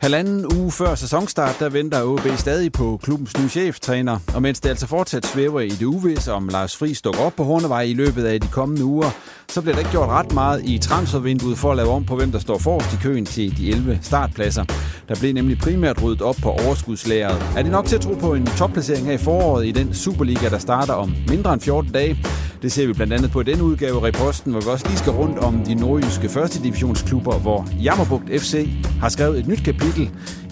Halvanden uge før sæsonstart, der venter OB stadig på klubbens nye cheftræner. Og mens det altså fortsat svæver i det uvisse, om Lars Friis dukker op på Hornevej i løbet af de kommende uger, så bliver der ikke gjort ret meget i transfervinduet for at lave om på, hvem der står forrest i køen til de 11 startpladser. Der blev nemlig primært ryddet op på overskudslæret. Er det nok til at tro på en topplacering her i foråret i den Superliga, der starter om mindre end 14 dage? Det ser vi blandt andet på den udgave af Reposten, hvor vi også lige skal rundt om de nordjyske første divisionsklubber, hvor Jammerbugt FC har skrevet et nyt kapitel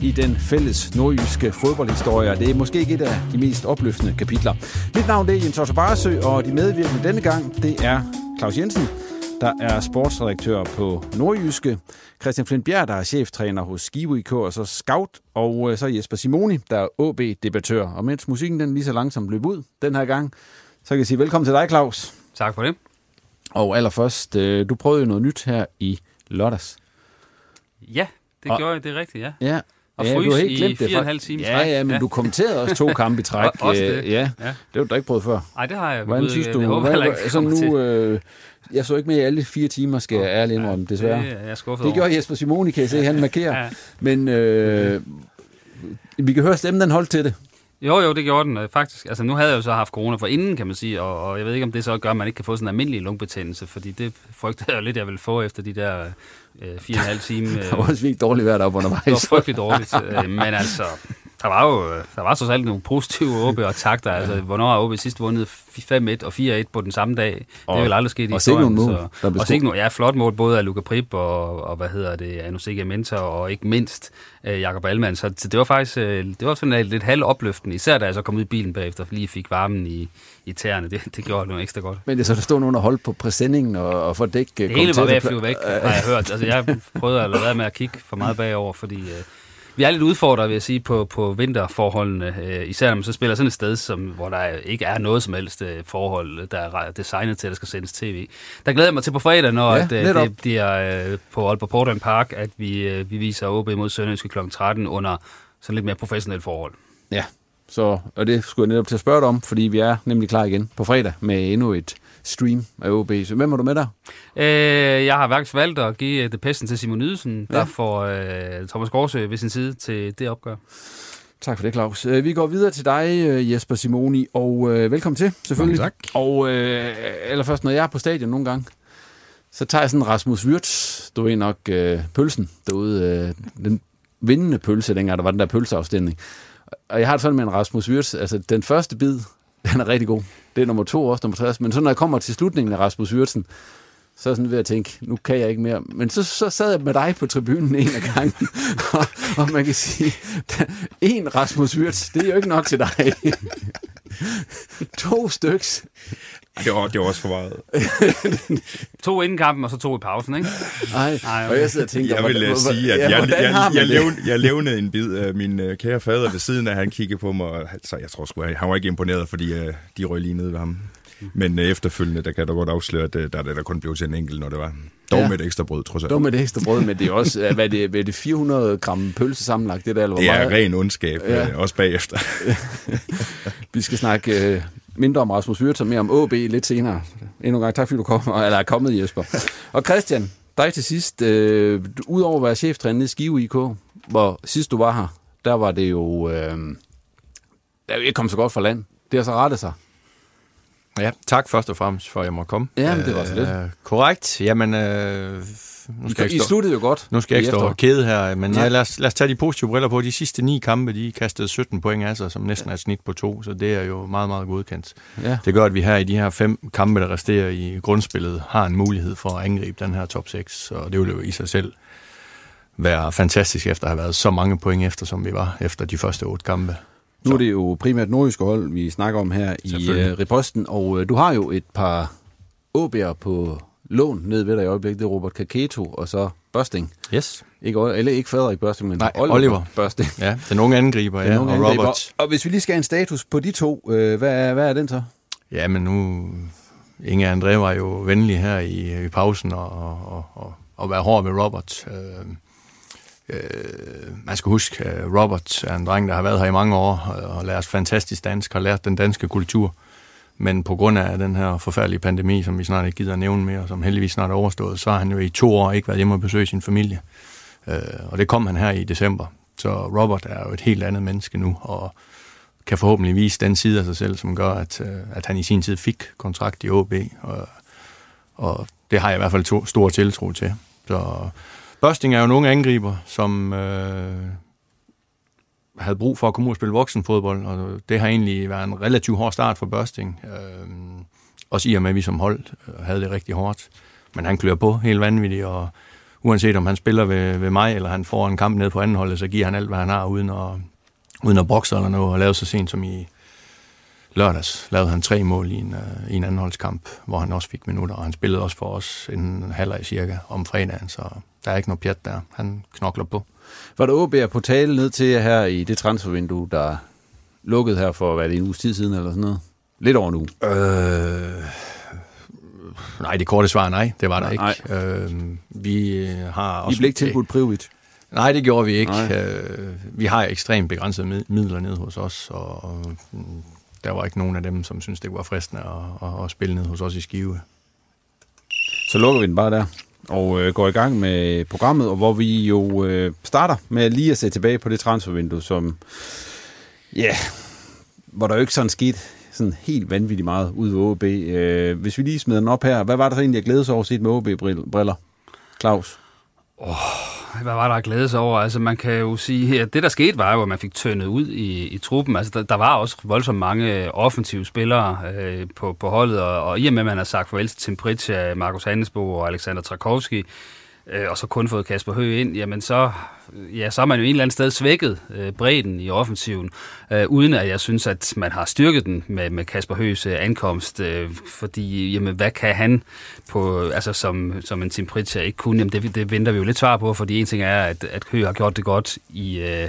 i den fælles nordjyske fodboldhistorie. Det er måske ikke et af de mest opløftende kapitler. Mit navn er Jens Otto Barsø, og de medvirkende denne gang, det er Claus Jensen, der er sportsredaktør på Nordjyske, Christian Flint Bjerg, der er cheftræner hos Skive IK, og så Scout, og øh, så Jesper Simoni, der er OB-debattør. Og mens musikken den lige så langsomt løb ud den her gang, så kan jeg sige velkommen til dig, Claus. Tak for det. Og allerførst, øh, du prøvede jo noget nyt her i lørdags. Ja, det og, gjorde jeg, det er rigtigt, ja. Ja, og ja, frys du har helt i glemt det. fire og en halv time Ja, ja, men ja. du kommenterede også to kampe i træk. også det. Ja, ja, det har du ikke prøvet før. Nej, det har jeg. Hvordan synes du? Jeg håber hvad, ikke, så nu, øh, jeg så ikke med i alle fire timer, skal jeg ærligt indrømme, desværre. Det, jeg er det gjorde Jesper Simoni, kan jeg se, han markerer. ja. Men øh, vi kan høre stemmen, den holdt til det. Jo, jo, det gjorde den øh, faktisk. Altså, nu havde jeg jo så haft corona for inden, kan man sige, og, og jeg ved ikke, om det så gør, at man ikke kan få sådan en almindelig lungebetændelse, fordi det frygtede jeg jo lidt, jeg ville få efter de der øh, fire og en halv time. Øh, det var også virkelig dårligt vejr deroppe undervejs. Det var frygteligt dårligt, øh, men altså, der var jo der var så alt nogle positive OB og takter. Altså, hvornår har OB sidst vundet 5-1 og 4-1 på den samme dag? Og, det er vel aldrig sket i og historien. Mål, så, og sikkert nogle ja, flot mål, både af Luka Prip og, og hvad hedder det, Anusika Mentor og ikke mindst øh, Jakob Allmann. Så det var faktisk øh, det var sådan lidt halv opløftende, især da jeg så kom ud i bilen bagefter, lige fik varmen i, i tæerne. Det, det gjorde noget ekstra godt. Men det så der stod nogen og holdt på præsendingen og, og for dæk Det hele var ved at flyve væk, har jeg hørt. Altså, jeg prøvede at lade være med at kigge for meget bagover, fordi øh, vi er lidt udfordret, vil jeg sige, på, på vinterforholdene. Øh, især når man så spiller sådan et sted, som, hvor der ikke er noget som helst øh, forhold, der er designet til, at der skal sendes tv. Der glæder jeg mig til på fredag, når ja, at, øh, det bliver øh, på Aalborg Portland Park, at vi, øh, vi viser OB mod Sønderjyske kl. 13 under sådan lidt mere professionelt forhold. Ja, så, og det skulle jeg netop til at spørge dig om, fordi vi er nemlig klar igen på fredag med endnu et stream af OB. Så hvem er du med der? Øh, jeg har faktisk valgt at give det pesten til Simon Ydelsen, ja. der får øh, Thomas Gårdsø ved sin side til det opgør. Tak for det, Claus. Øh, vi går videre til dig, øh, Jesper Simoni, og øh, velkommen til, selvfølgelig. tak. Og øh, allerførst, når jeg er på stadion nogle gange, så tager jeg sådan Rasmus Wirtz, du ved nok øh, pølsen derude, øh, den vindende pølse, dengang der var den der pølseafstemning. Og jeg har det sådan med en Rasmus Wirtz, altså den første bid, den er rigtig god. Det er nummer to også, nummer tre Men så når jeg kommer til slutningen af Rasmus Hyrtsen, så er jeg sådan ved at tænke, nu kan jeg ikke mere. Men så, så sad jeg med dig på tribunen en af gangen, og, og man kan sige, en Rasmus Wirtz, det er jo ikke nok til dig. to styks. Det var, det var også for meget. to inden kampen, og så to i pausen, ikke? Nej, Nej, og jeg sidder og tænker... Jeg vil hvordan- uh, sige, at ja, jeg, jeg, jeg, det? levnede, jeg levnede en bid af min uh, kære fader ved siden af, han kiggede på mig, og så jeg tror sgu, han var ikke imponeret, fordi uh, de røg lige ned ved ham. Men uh, efterfølgende, der kan jeg da godt afsløre, at uh, der er der kun blev til en enkelt, når det var. Dog Ja. med et ekstra brød, trods alt. Dog med det ekstra brød, men det er også, øh, hvad det, hvad er det 400 gram pølse sammenlagt, det der, eller hvor Det er meget? ren ondskab, Ja. ja. også bagefter. Vi skal snakke øh, mindre om Rasmus og mere om AB lidt senere. Endnu en gang tak, fordi du kom, eller er kommet, Jesper. Og Christian, dig til sidst. Øh, Udover at være cheftræner i Skive IK, hvor sidst du var her, der var det jo... Øh, der er jo ikke kommet så godt fra land. Det har så rettet sig. Ja, tak først og fremmest for, at jeg måtte komme. Ja, det var så lidt. Øh, korrekt. Jamen, øh, nu I, skal jeg I ikke stå, sluttede jo godt. nu skal jeg i ikke stå og kede her, men Nej. ja, lad, os, lad os tage de positive briller på. De sidste ni kampe, de kastede 17 point af sig, som næsten er et snit på to, så det er jo meget, meget godkendt. Ja. Det gør, at vi her i de her fem kampe, der resterer i grundspillet, har en mulighed for at angribe den her top 6, og det vil jo i sig selv være fantastisk efter at have været så mange point efter, som vi var efter de første otte kampe. Nu er det jo primært nordjyske hold, vi snakker om her i uh, Riposten, og uh, du har jo et par OB'er på lån ned ved dig i øjeblikket. Det er Robert Kaketo og så Børsting. Yes. Ikke, eller ikke Frederik Børsting, men Nej, Oliver, Oliver. Børsting. Ja, den unge angriber, Den ja, unge og angriber. Robert. Og hvis vi lige skal have en status på de to, øh, hvad, er, hvad er den så? Ja, men nu... Inge André var jo venlig her i, i pausen og, og, og, og være hård ved Robert. Øh, øh, man skal huske, at Robert er en dreng, der har været her i mange år og lært fantastisk dansk, har lært den danske kultur. Men på grund af den her forfærdelige pandemi, som vi snart ikke gider at nævne mere, og som heldigvis snart er overstået, så har han jo i to år ikke været hjemme og besøge sin familie. Øh, og det kom han her i december. Så Robert er jo et helt andet menneske nu, og kan forhåbentlig vise den side af sig selv, som gør, at, øh, at han i sin tid fik kontrakt i OB, og, og det har jeg i hvert fald to, stor tiltro til. Så Børsting er jo nogle angriber, som øh, havde brug for at komme ud og spille voksenfodbold, og det har egentlig været en relativt hård start for Børsting. Øh, også i og med, at vi som hold øh, havde det rigtig hårdt. Men han klør på helt vanvittigt, og uanset om han spiller ved, ved mig, eller han får en kamp ned på anden holdet, så giver han alt, hvad han har, uden at, uden at bokse eller noget, og lavede så sent som i lørdags, lavede han tre mål i en, uh, i en andenholdskamp, hvor han også fik minutter, og han spillede også for os en halvleg cirka om fredagen, så der er ikke noget pjat der. Han knokler på. Var der OB'er på tale ned til her i det transfervindue, der lukkede her for, hvad er det, en uges tid siden eller sådan noget? Lidt over nu. Øh, nej, det korte svar er nej, det var der Nej. ikke. Øh, vi har I også... blev ikke tilbudt privat. Nej, det gjorde vi ikke. Nej. Øh, vi har ekstremt begrænsede mid- midler nede hos os, og mm, der var ikke nogen af dem, som synes det var fristende at, at, at spille ned hos os i Skive. Så lukker vi den bare der og øh, går i gang med programmet, og hvor vi jo øh, starter med lige at se tilbage på det transfervindue, som, ja, hvor der jo ikke sådan skete sådan helt vanvittigt meget ud ved OB. Øh, hvis vi lige smider den op her, hvad var der så egentlig at glæde sig over set med OB-briller? Claus? Hvad var der at glæde sig over? Altså, man kan jo sige, at det, der skete, var jo, at man fik tøndet ud i, i truppen. Altså, der, der var også voldsomt mange øh, offensive spillere øh, på, på holdet, og, og i og med, at man har sagt farvel til Tim Pritja, øh, Markus Handelsbo og Alexander Trakowski, øh, og så kun fået Kasper Høgh ind, jamen så, ja, så er man jo en eller anden sted svækket øh, bredden i offensiven, øh, uden at jeg synes, at man har styrket den med, med Kasper Høghs øh, ankomst, øh, fordi jamen, hvad kan han på, altså som, som en Tim Pritchard ikke kunne, jamen det, det venter vi jo lidt svar på, fordi en ting er, at, at Høgh har gjort det godt i... Øh,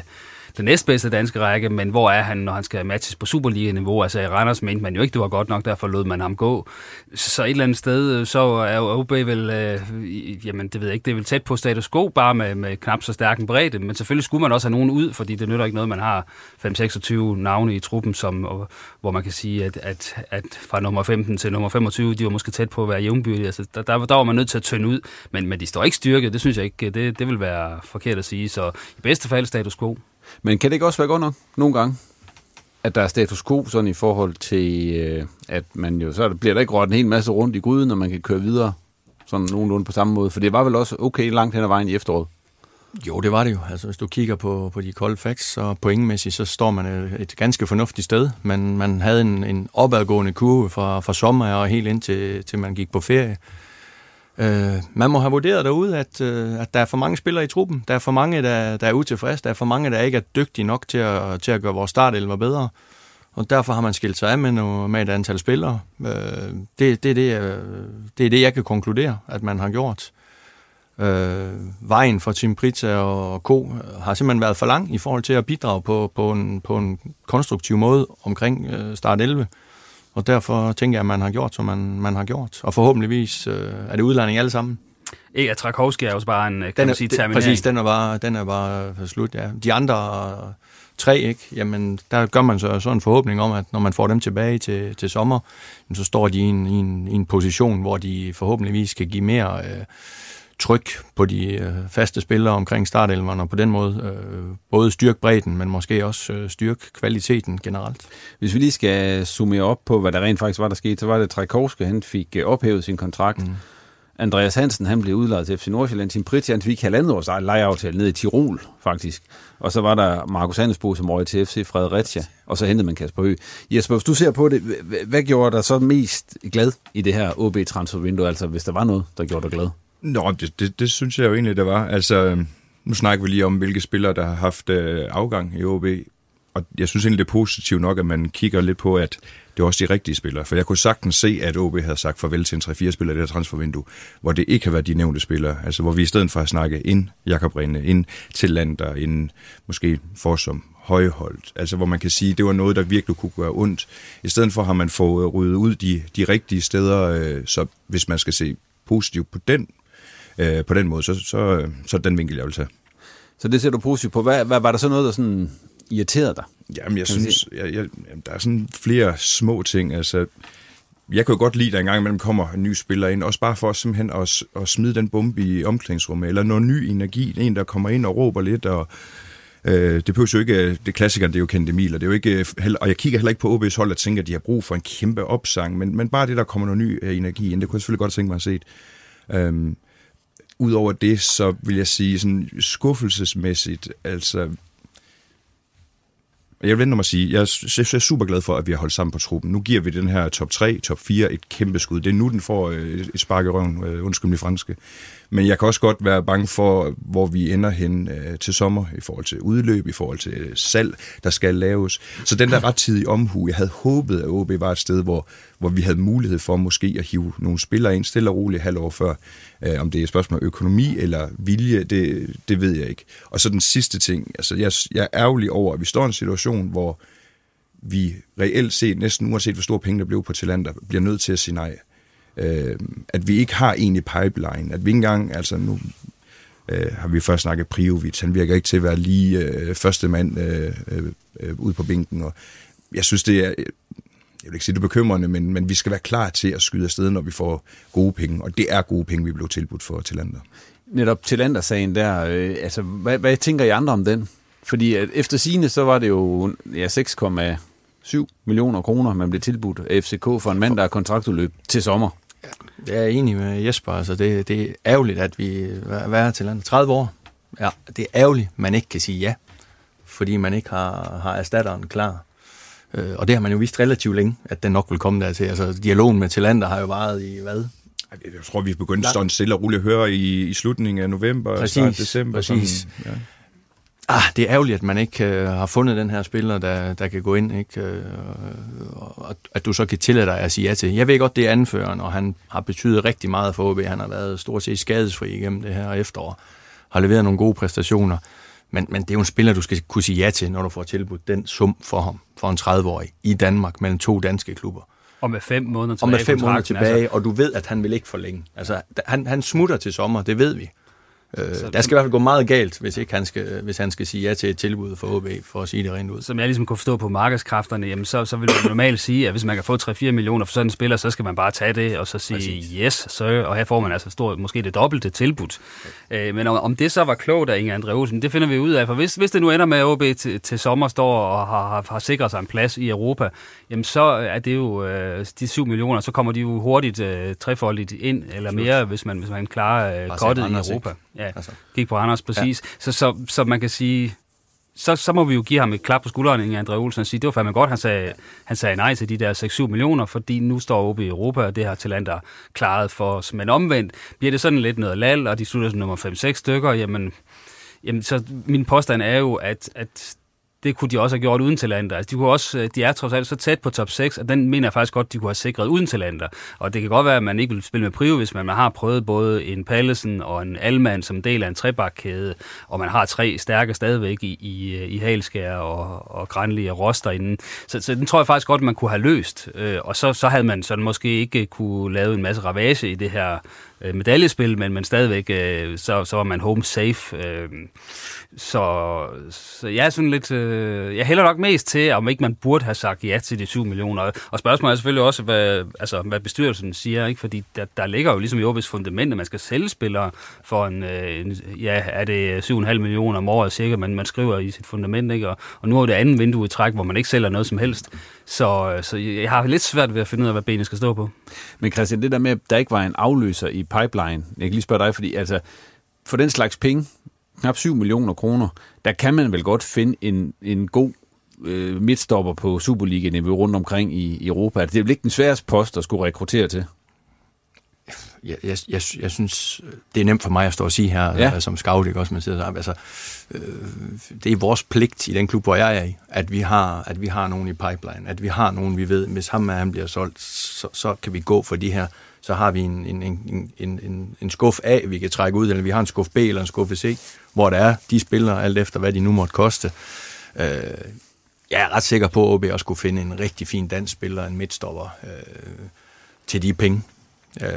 den næstbedste danske række, men hvor er han, når han skal matches på Superliga-niveau? Altså i Randers mente man jo ikke, det var godt nok, derfor lod man ham gå. Så et eller andet sted, øh, så er OB vel, øh, jamen det ved jeg ikke, det er vel tæt på status quo, bare med, med knap så stærk en bredde, men selvfølgelig skulle man også have nogen ud, fordi det nytter ikke noget, man har 5-26 navne i truppen, som, og, hvor man kan sige, at, at, at fra nummer 15 til nummer 25, de var måske tæt på at være jævnbyrdige. Altså, der, der, der var man nødt til at tynde ud, men, men de står ikke styrket, det synes jeg ikke, det, det vil være forkert at sige, så i bedste fald status quo. Men kan det ikke også være godt nok nogle gange, at der er status quo sådan i forhold til, øh, at man jo, så bliver der ikke rådt en hel masse rundt i gryden, når man kan køre videre sådan nogenlunde på samme måde? For det var vel også okay langt hen ad vejen i efteråret. Jo, det var det jo. Altså, hvis du kigger på, på de kolde facts, så pointmæssigt, så står man et, et ganske fornuftigt sted. Men man havde en, en opadgående kurve fra, fra sommer og helt ind til, til man gik på ferie. Øh, man må have vurderet derude, at, øh, at der er for mange spillere i truppen. Der er for mange, der, der er utilfredse. Der er for mange, der ikke er dygtige nok til at, til at gøre vores startelver bedre. og derfor har man skilt sig af med, noget, med et antal spillere. Øh, det, det, det, er, det er det, jeg kan konkludere, at man har gjort. Øh, vejen for Tim Pritza og Co. har simpelthen været for lang i forhold til at bidrage på, på, en, på en konstruktiv måde omkring øh, start 11. Og derfor tænker jeg, at man har gjort, som man, man har gjort. Og forhåbentligvis øh, er det udlanding alle sammen. Ikke, at Trakowski er jo bare en, kan den er, man sige, terminering. Præcis, den er bare, den er bare slut, ja. De andre tre, ikke? Jamen, der gør man så, så en forhåbning om, at når man får dem tilbage til, til sommer, så står de i en, i, en, i en position, hvor de forhåbentligvis skal give mere øh, tryk på de øh, faste spillere omkring startelverne, og på den måde øh, både styrke bredden, men måske også øh, styrke kvaliteten generelt. Hvis vi lige skal summere op på, hvad der rent faktisk var, der skete, så var det, at Trækovske, han fik øh, ophævet sin kontrakt. Mm. Andreas Hansen, han blev udlejet til FC Nordsjælland. Tim Pritz, han fik halvandet års lejeaftale ned i Tirol, faktisk. Og så var der Markus Handelsbo, som røg til FC Fredericia, og så hentede man Kasper Høgh. Jesper, hvis du ser på det, hvad gjorde dig så mest glad i det her OB-transfervindue, altså hvis der var noget, der gjorde dig glad? Nå, det, det, det synes jeg jo egentlig, det var. Altså, øhm, nu snakker vi lige om, hvilke spillere, der har haft øh, afgang i OB. Og jeg synes egentlig, det er positivt nok, at man kigger lidt på, at det er også de rigtige spillere. For jeg kunne sagtens se, at OB havde sagt farvel til en 3-4 spillere i det her transfervindue, hvor det ikke har været de nævnte spillere. Altså hvor vi i stedet for at snakke ind Jakob Rinde, ind til Lander, ind måske for som højholdt. Altså hvor man kan sige, at det var noget, der virkelig kunne gøre ondt. I stedet for har man fået ryddet ud de, de rigtige steder, øh, så hvis man skal se positivt på den, øh, på den måde, så, så, så den vinkel, jeg vil tage. Så det ser du positivt på. Hvad, hvad var der så noget, der sådan irriterede dig? Jamen, jeg synes, jeg, jeg, der er sådan flere små ting. Altså, jeg kan jo godt lide, at der engang imellem kommer en ny spiller ind, også bare for simpelthen at, at smide den bombe i omklædningsrummet, eller noget ny energi, en der kommer ind og råber lidt, og øh, det behøver jo ikke, det klassikeren, det er jo kendt Emil, og, det er jo ikke, og jeg kigger heller ikke på OB's hold og tænker, at de har brug for en kæmpe opsang, men, men bare det, der kommer noget ny øh, energi ind, det kunne jeg selvfølgelig godt tænke mig at se. Øhm, Udover det, så vil jeg sige sådan skuffelsesmæssigt, altså jeg vil vente mig at sige, jeg er super glad for, at vi har holdt sammen på truppen. Nu giver vi den her top 3, top 4 et kæmpe skud. Det er nu, den får øh, et spark i røven, øh, undskyld mig franske. Men jeg kan også godt være bange for, hvor vi ender hen øh, til sommer i forhold til udløb, i forhold til øh, salg, der skal laves. Så den der rettidige omhu, jeg havde håbet, at OB var et sted, hvor, hvor vi havde mulighed for måske at hive nogle spillere ind stille og roligt halvår før. Øh, om det er et spørgsmål om økonomi eller vilje, det, det ved jeg ikke. Og så den sidste ting, altså jeg, jeg er ærgerlig over, at vi står i en situation, hvor vi reelt set, næsten uanset hvor store penge der blev på Talander, bliver nødt til at sige nej. Øh, at vi ikke har en i pipeline, at vi ikke engang, altså nu øh, har vi først snakket Priovic, han virker ikke til at være lige øh, første mand øh, øh, ud på bænken, og jeg synes, det er, jeg vil ikke sige det bekymrende, men, men vi skal være klar til at skyde afsted, når vi får gode penge, og det er gode penge, vi blev tilbudt for Tillander. Netop Tillander-sagen der, øh, altså hvad, hvad tænker I andre om den? Fordi at efter sine så var det jo ja, 6,7 millioner kroner, man blev tilbudt af FCK for en mand, der er kontraktudløb til sommer. Jeg er enig med Jesper. Altså det, det er ærgerligt, at vi er til landet 30 år. Ja, det er ærgerligt, man ikke kan sige ja, fordi man ikke har, har erstatteren klar. Øh, og det har man jo vist relativt længe, at den nok vil komme der til. Altså, dialogen med Tillander har jo varet i hvad? Jeg tror, vi er begyndt sådan stille og roligt at høre i, i slutningen af november, præcis, december. Præcis. Sådan, ja. Ah, det er ærgerligt, at man ikke øh, har fundet den her spiller, der, der kan gå ind, ikke? Øh, og at du så kan tillade dig at sige ja til. Jeg ved godt, det er anføreren, og han har betydet rigtig meget for OB. Han har været stort set skadesfri igennem det her efterår. Har leveret nogle gode præstationer. Men, men det er jo en spiller, du skal kunne sige ja til, når du får tilbudt den sum for ham, for en 30-årig, i Danmark, mellem to danske klubber. Og med fem måneder tilbage. Og med fem måneder tilbage, altså. og du ved, at han vil ikke forlænge. Altså, han, han smutter til sommer, det ved vi. Øh, så, der skal i hvert fald gå meget galt, hvis, ikke han skal, hvis han skal sige ja til et tilbud for OB, for at sige det rent ud. Som jeg ligesom kunne forstå på markedskræfterne, jamen så, så vil man normalt sige, at hvis man kan få 3-4 millioner for sådan en spiller, så skal man bare tage det, og så sige Præcis. yes, så, og her får man altså stort, måske det dobbelte tilbud. Okay. Øh, men om, om det så var klogt af Inge André Olsen, det finder vi ud af, for hvis, hvis det nu ender med, at OB til, til sommer står og har, har, har sikret sig en plads i Europa, jamen så er det jo øh, de 7 millioner, så kommer de jo hurtigt øh, trefoldigt ind, eller mere, hvis man, hvis man klarer øh, kottet i Europa. Ja, altså. gik på Anders præcis. Ja. Så, så, så man kan sige, så, så må vi jo give ham et klap på skulderen, Inge André Olsen, og sige, det var fandme godt, han sagde, han sagde nej til de der 6-7 millioner, fordi nu står OB i Europa, og det har talenter klaret for os. Men omvendt bliver det sådan lidt noget lal, og de slutter som nummer 5-6 stykker, jamen, jamen så min påstand er jo, at, at det kunne de også have gjort uden Talander. Altså, de, kunne også, øh, de er trods alt så tæt på top 6, at den mener jeg faktisk godt, de kunne have sikret uden Talander. Og det kan godt være, at man ikke vil spille med Prio, hvis man, man har prøvet både en Pallesen og en Alman som del af en trebakkæde, og man har tre stærke stadigvæk i, i, øh, i Halskær og, og Granli og Roster inden. Så, så den tror jeg faktisk godt, man kunne have løst. Øh, og så, så havde man sådan måske ikke kunne lave en masse ravage i det her øh, medaljespil, men, men stadigvæk, øh, så, så var man home safe. Øh, så, så jeg er sådan lidt, øh, jeg hælder nok mest til, om ikke man burde have sagt ja til de 7 millioner. Og spørgsmålet er selvfølgelig også, hvad, altså, hvad bestyrelsen siger, ikke? fordi der, der ligger jo ligesom i OB's fundament, at man skal sælge spillere for en, øh, en ja, er det 7,5 millioner om året cirka, man, man skriver i sit fundament, ikke? Og, og nu er det andet vindue i træk, hvor man ikke sælger noget som helst. Så, øh, så jeg har lidt svært ved at finde ud af, hvad benet skal stå på. Men Christian, det der med, at der ikke var en afløser i pipeline, jeg kan lige spørge dig, fordi altså, for den slags penge, knap 7 millioner kroner, der kan man vel godt finde en, en god øh, midtstopper på Superliga-niveau rundt omkring i, i Europa. Det er vel ikke den sværeste post at skulle rekruttere til? Jeg, jeg, jeg, jeg synes, det er nemt for mig at stå og sige her, ja. som scout, ikke også, man siger, altså, øh, det er vores pligt i den klub, hvor jeg er i, at vi har, at vi har nogen i pipeline, at vi har nogen, vi ved, hvis ham han bliver solgt, så, så kan vi gå for de her så har vi en, en, en, en, en, en skuff A, vi kan trække ud, eller vi har en skuff B eller en skuff C, hvor der er de spillere, alt efter hvad de nu måtte koste. Øh, jeg er ret sikker på, at OB også skulle finde en rigtig fin dansk spiller, en midtstopper, øh, til de penge. Øh,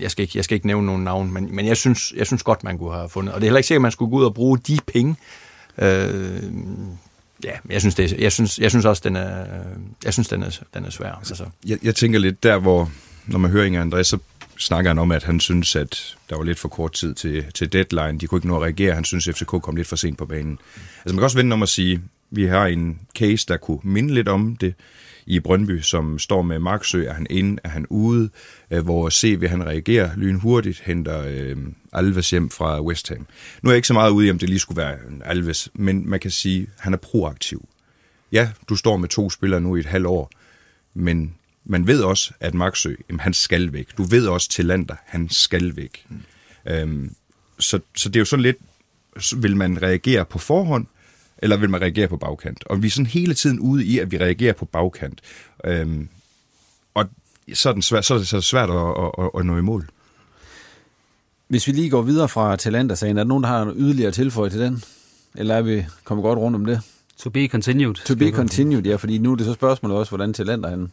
jeg skal, ikke, jeg skal ikke nævne nogen navn, men, men jeg, synes, jeg synes godt, man kunne have fundet. Og det er heller ikke sikkert, at man skulle gå ud og bruge de penge. Øh, ja, jeg synes, det, jeg synes, jeg synes også, den er, jeg synes, den er, den er svær. Altså. Jeg, jeg tænker lidt der, hvor, når man hører Inger André, så snakker han om, at han synes, at der var lidt for kort tid til, til deadline. De kunne ikke nå at reagere. Han synes, at FCK kom lidt for sent på banen. Altså man kan også vende om at sige, vi har en case, der kunne minde lidt om det i Brøndby, som står med Marksø. Er han inde? Er han ude? Øh, hvor CV han reagerer lynhurtigt, henter øh, Alves hjem fra West Ham. Nu er jeg ikke så meget ude i, om det lige skulle være Alves, men man kan sige, at han er proaktiv. Ja, du står med to spillere nu i et halvt år, men man ved også, at Maxø, jamen, han skal væk. Du ved også til Lander, han skal væk. Mm. Øhm, så, så det er jo sådan lidt, vil man reagere på forhånd, eller vil man reagere på bagkant? Og vi er sådan hele tiden ude i, at vi reagerer på bagkant. Øhm, og så er, den svær, så er det så svært at, at, at, at nå i mål. Hvis vi lige går videre fra Talenter-sagen, er der nogen, der har yderligere tilføje til den? Eller er vi kommet godt rundt om det? To be continued. To be continued, ja, fordi nu er det så spørgsmålet også, hvordan Talenter han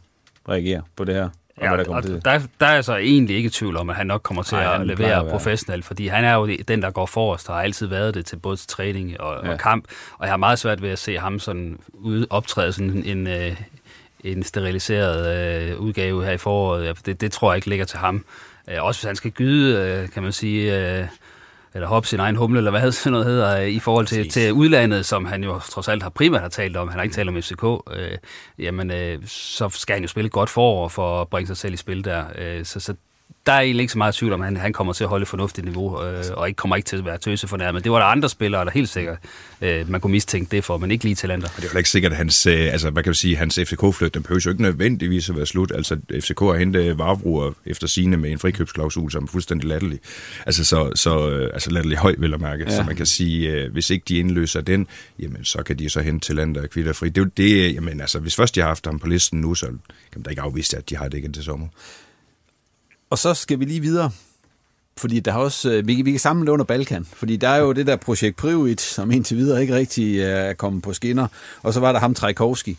reagerer på det her. Ja, og, der, og der, der er så egentlig ikke tvivl om, at han nok kommer til Ej, at levere professionelt, fordi han er jo den, der går forrest, og har altid været det til både træning og, ja. og kamp, og jeg har meget svært ved at se ham sådan ud, optræde sådan en, en, øh, en steriliseret øh, udgave her i foråret. Det, det tror jeg ikke ligger til ham. Øh, også hvis han skal gyde, øh, kan man sige... Øh, eller hoppe sin egen humle, eller hvad sådan noget hedder, i forhold til, til udlandet, som han jo trods alt har primært har talt om, han har ikke talt om FCK, øh, jamen øh, så skal han jo spille godt forår for at bringe sig selv i spil der. Øh, så, så der er egentlig ikke så meget tvivl om, at han, han kommer til at holde et fornuftigt niveau, øh, og ikke kommer ikke til at være tøse for Men det var der andre spillere, der helt sikkert, øh, man kunne mistænke det for, men ikke lige talenter. Og det er jo ikke sikkert, at hans, øh, altså, hvad kan vi sige, hans FCK-flygt, den behøver jo ikke nødvendigvis at være slut. Altså, FCK har hentet varebruger efter sine med en frikøbsklausul, som er fuldstændig latterlig. Altså, så, så øh, altså latterlig høj, vil jeg mærke. Ja. Så man kan sige, øh, hvis ikke de indløser den, jamen, så kan de så hente talenter og kvitterfri. Det er jo det, jamen, altså, hvis først de har haft ham på listen nu, så kan man da ikke afvise, at de har det igen til sommer. Og så skal vi lige videre, fordi der har også, øh, vi, vi kan samle under Balkan, fordi der er jo det der projekt Privit, som indtil videre ikke rigtig øh, er kommet på skinner, og så var der ham Trajkovski,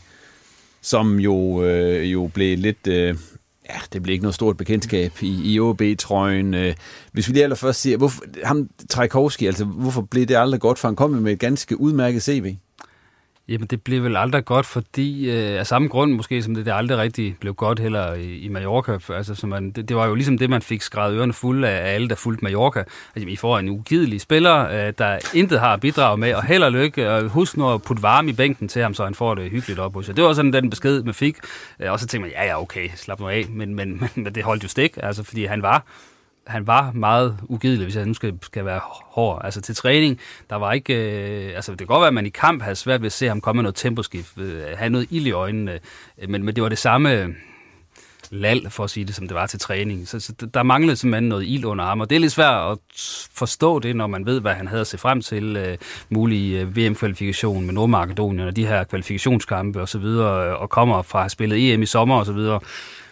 som jo, øh, jo blev lidt, øh, ja, det blev ikke noget stort bekendtskab i, i OB-trøjen. Øh. Hvis vi lige allerførst siger, hvorfor, ham Trajkovski, altså hvorfor blev det aldrig godt, for han kom med et ganske udmærket CV? Jamen, det blev vel aldrig godt, fordi øh, af samme grund måske, som det, det aldrig rigtig blev godt heller i, i Mallorca. Altså, så man, det, det var jo ligesom det, man fik skrevet ørerne fulde af, af alle, der fulgte Mallorca. Altså, I får en ugidelig spiller, øh, der intet har at bidrage med, og held og lykke, og husk nu at putte varme i bænken til ham, så han får det hyggeligt op hos Det var sådan den besked, man fik. Øh, og så tænkte man, ja, ja, okay, slap nu af. Men, men, men det holdt jo stik, altså, fordi han var han var meget ugidelig, hvis jeg nu skal, skal være hård. Altså til træning, der var ikke... Øh, altså det kan godt være, at man i kamp havde svært ved at se ham komme med noget temposkift, øh, have noget ild i øjnene, øh, men, men det var det samme lal, for at sige det, som det var til træning. Så, så der manglede simpelthen noget ild under ham, og det er lidt svært at forstå det, når man ved, hvad han havde at se frem til. Øh, mulig øh, VM-kvalifikation med Nordmakedonien og de her kvalifikationskampe osv., og, videre øh, og kommer fra at have spillet EM i sommer osv.,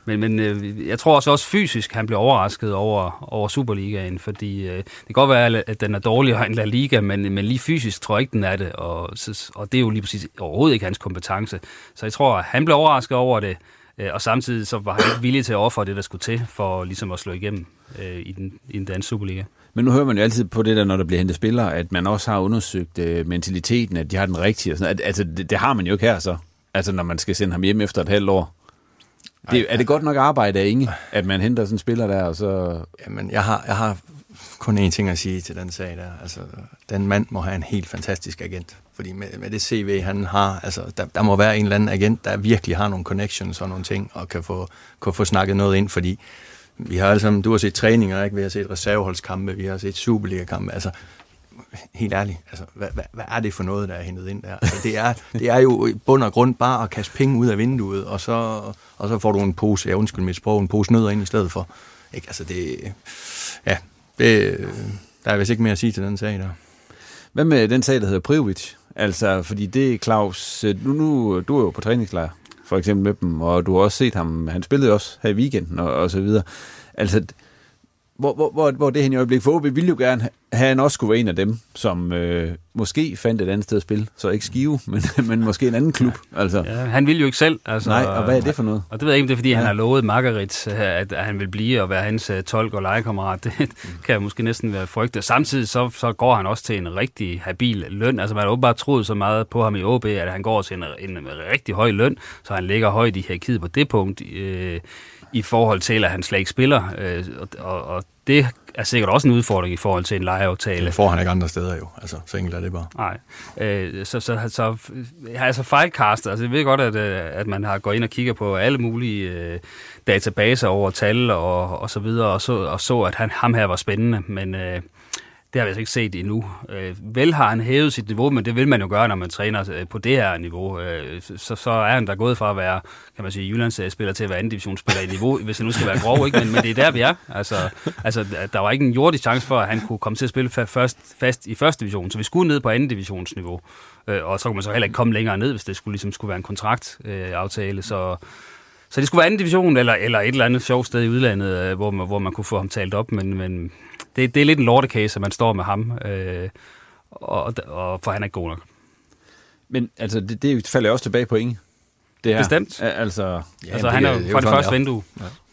men, men øh, jeg tror også, også fysisk, han blev overrasket over, over Superligaen, fordi øh, det kan godt være, at den er dårligere end La Liga, men, men lige fysisk tror jeg ikke, den er det, og, og det er jo lige præcis overhovedet ikke hans kompetence. Så jeg tror, at han blev overrasket over det, øh, og samtidig så var han ikke villig til at ofre det, der skulle til, for ligesom at slå igennem øh, i, den, i den danske Superliga. Men nu hører man jo altid på det der, når der bliver hentet spillere, at man også har undersøgt øh, mentaliteten, at de har den rigtige. Og sådan. At, altså, det, det har man jo ikke her så. Altså, når man skal sende ham hjem efter et halvt år. Det, er det godt nok arbejde af Inge, at man henter sådan en spiller der, og så... Jamen, jeg har, jeg har kun én ting at sige til den sag der. Altså, den mand må have en helt fantastisk agent. Fordi med, med det CV, han har, altså, der, der må være en eller anden agent, der virkelig har nogle connections og nogle ting, og kan få, kan få snakket noget ind, fordi vi har alle sammen, du har set træninger, ikke? vi har set reserveholdskampe, vi har set Superliga-kampe, altså helt ærligt, altså, hvad, hvad, hvad er det for noget, der er hentet ind der? Altså, det, er, det er jo i bund og grund bare at kaste penge ud af vinduet, og så, og så får du en pose, ja undskyld mit sprog, en pose nødder ind i stedet for. Ikke? Altså det, ja, det, der er vist ikke mere at sige til den sag der. Hvad med den sag, der hedder Privic? Altså, fordi det er Claus, øh, nu, nu, du er jo på træningslejr, for eksempel med dem, og du har også set ham, han spillede også her i weekenden og, og så videre. Altså, hvor, hvor, hvor, hvor det hen i øjeblikket. For OB ville jo gerne have, han også skulle være en af dem, som øh, måske fandt et andet sted at spille. Så ikke Skive, men, men måske en anden klub. Altså. Ja, han ville jo ikke selv. Altså, Nej, og hvad er det for noget? Og det ved jeg ikke, det er fordi, ja. han har lovet Margaret, at, at han vil blive og være hans uh, tolk og legekammerat. Det kan jeg måske næsten være frygte. Samtidig så, så går han også til en rigtig habil løn. Altså man har åbenbart troet så meget på ham i OB, at han går til en, en, en rigtig høj løn, så han ligger højt i hierarkiet på det punkt. Øh, i forhold til, at han slet ikke spiller. Øh, og, og det er sikkert også en udfordring i forhold til en lejeaftale. Det får han ikke andre steder jo, altså så enkelt er det bare. Nej, øh, så, så, så altså fejlkastet, altså jeg ved godt, at, øh, at man har gået ind og kigger på alle mulige øh, databaser over tal og, og så videre, og så, og så at han, ham her var spændende, men øh, det har vi altså ikke set endnu. Øh, vel har han hævet sit niveau, men det vil man jo gøre, når man træner øh, på det her niveau. Øh, så, så er han der gået fra at være, kan man sige, Jyllands-spiller til at være anden divisionsspiller i niveau, hvis han nu skal være grov, ikke? Men, men det er der, vi er. Altså, altså, der var ikke en jordisk chance for, at han kunne komme til at spille først, fast i første division, så vi skulle ned på anden divisionsniveau. Øh, og så kunne man så heller ikke komme længere ned, hvis det skulle, ligesom skulle være en kontraktaftale. Øh, så så det skulle være anden division, eller, eller et eller andet sjovt sted i udlandet, øh, hvor, man, hvor man kunne få ham talt op, men, men det, det er lidt en lortekase, at man står med ham, øh, og, og for han er ikke god nok. Men altså, det, det falder også tilbage på Inge. Det her. Bestemt. Altså, ja, altså han er jo fra det første vindue,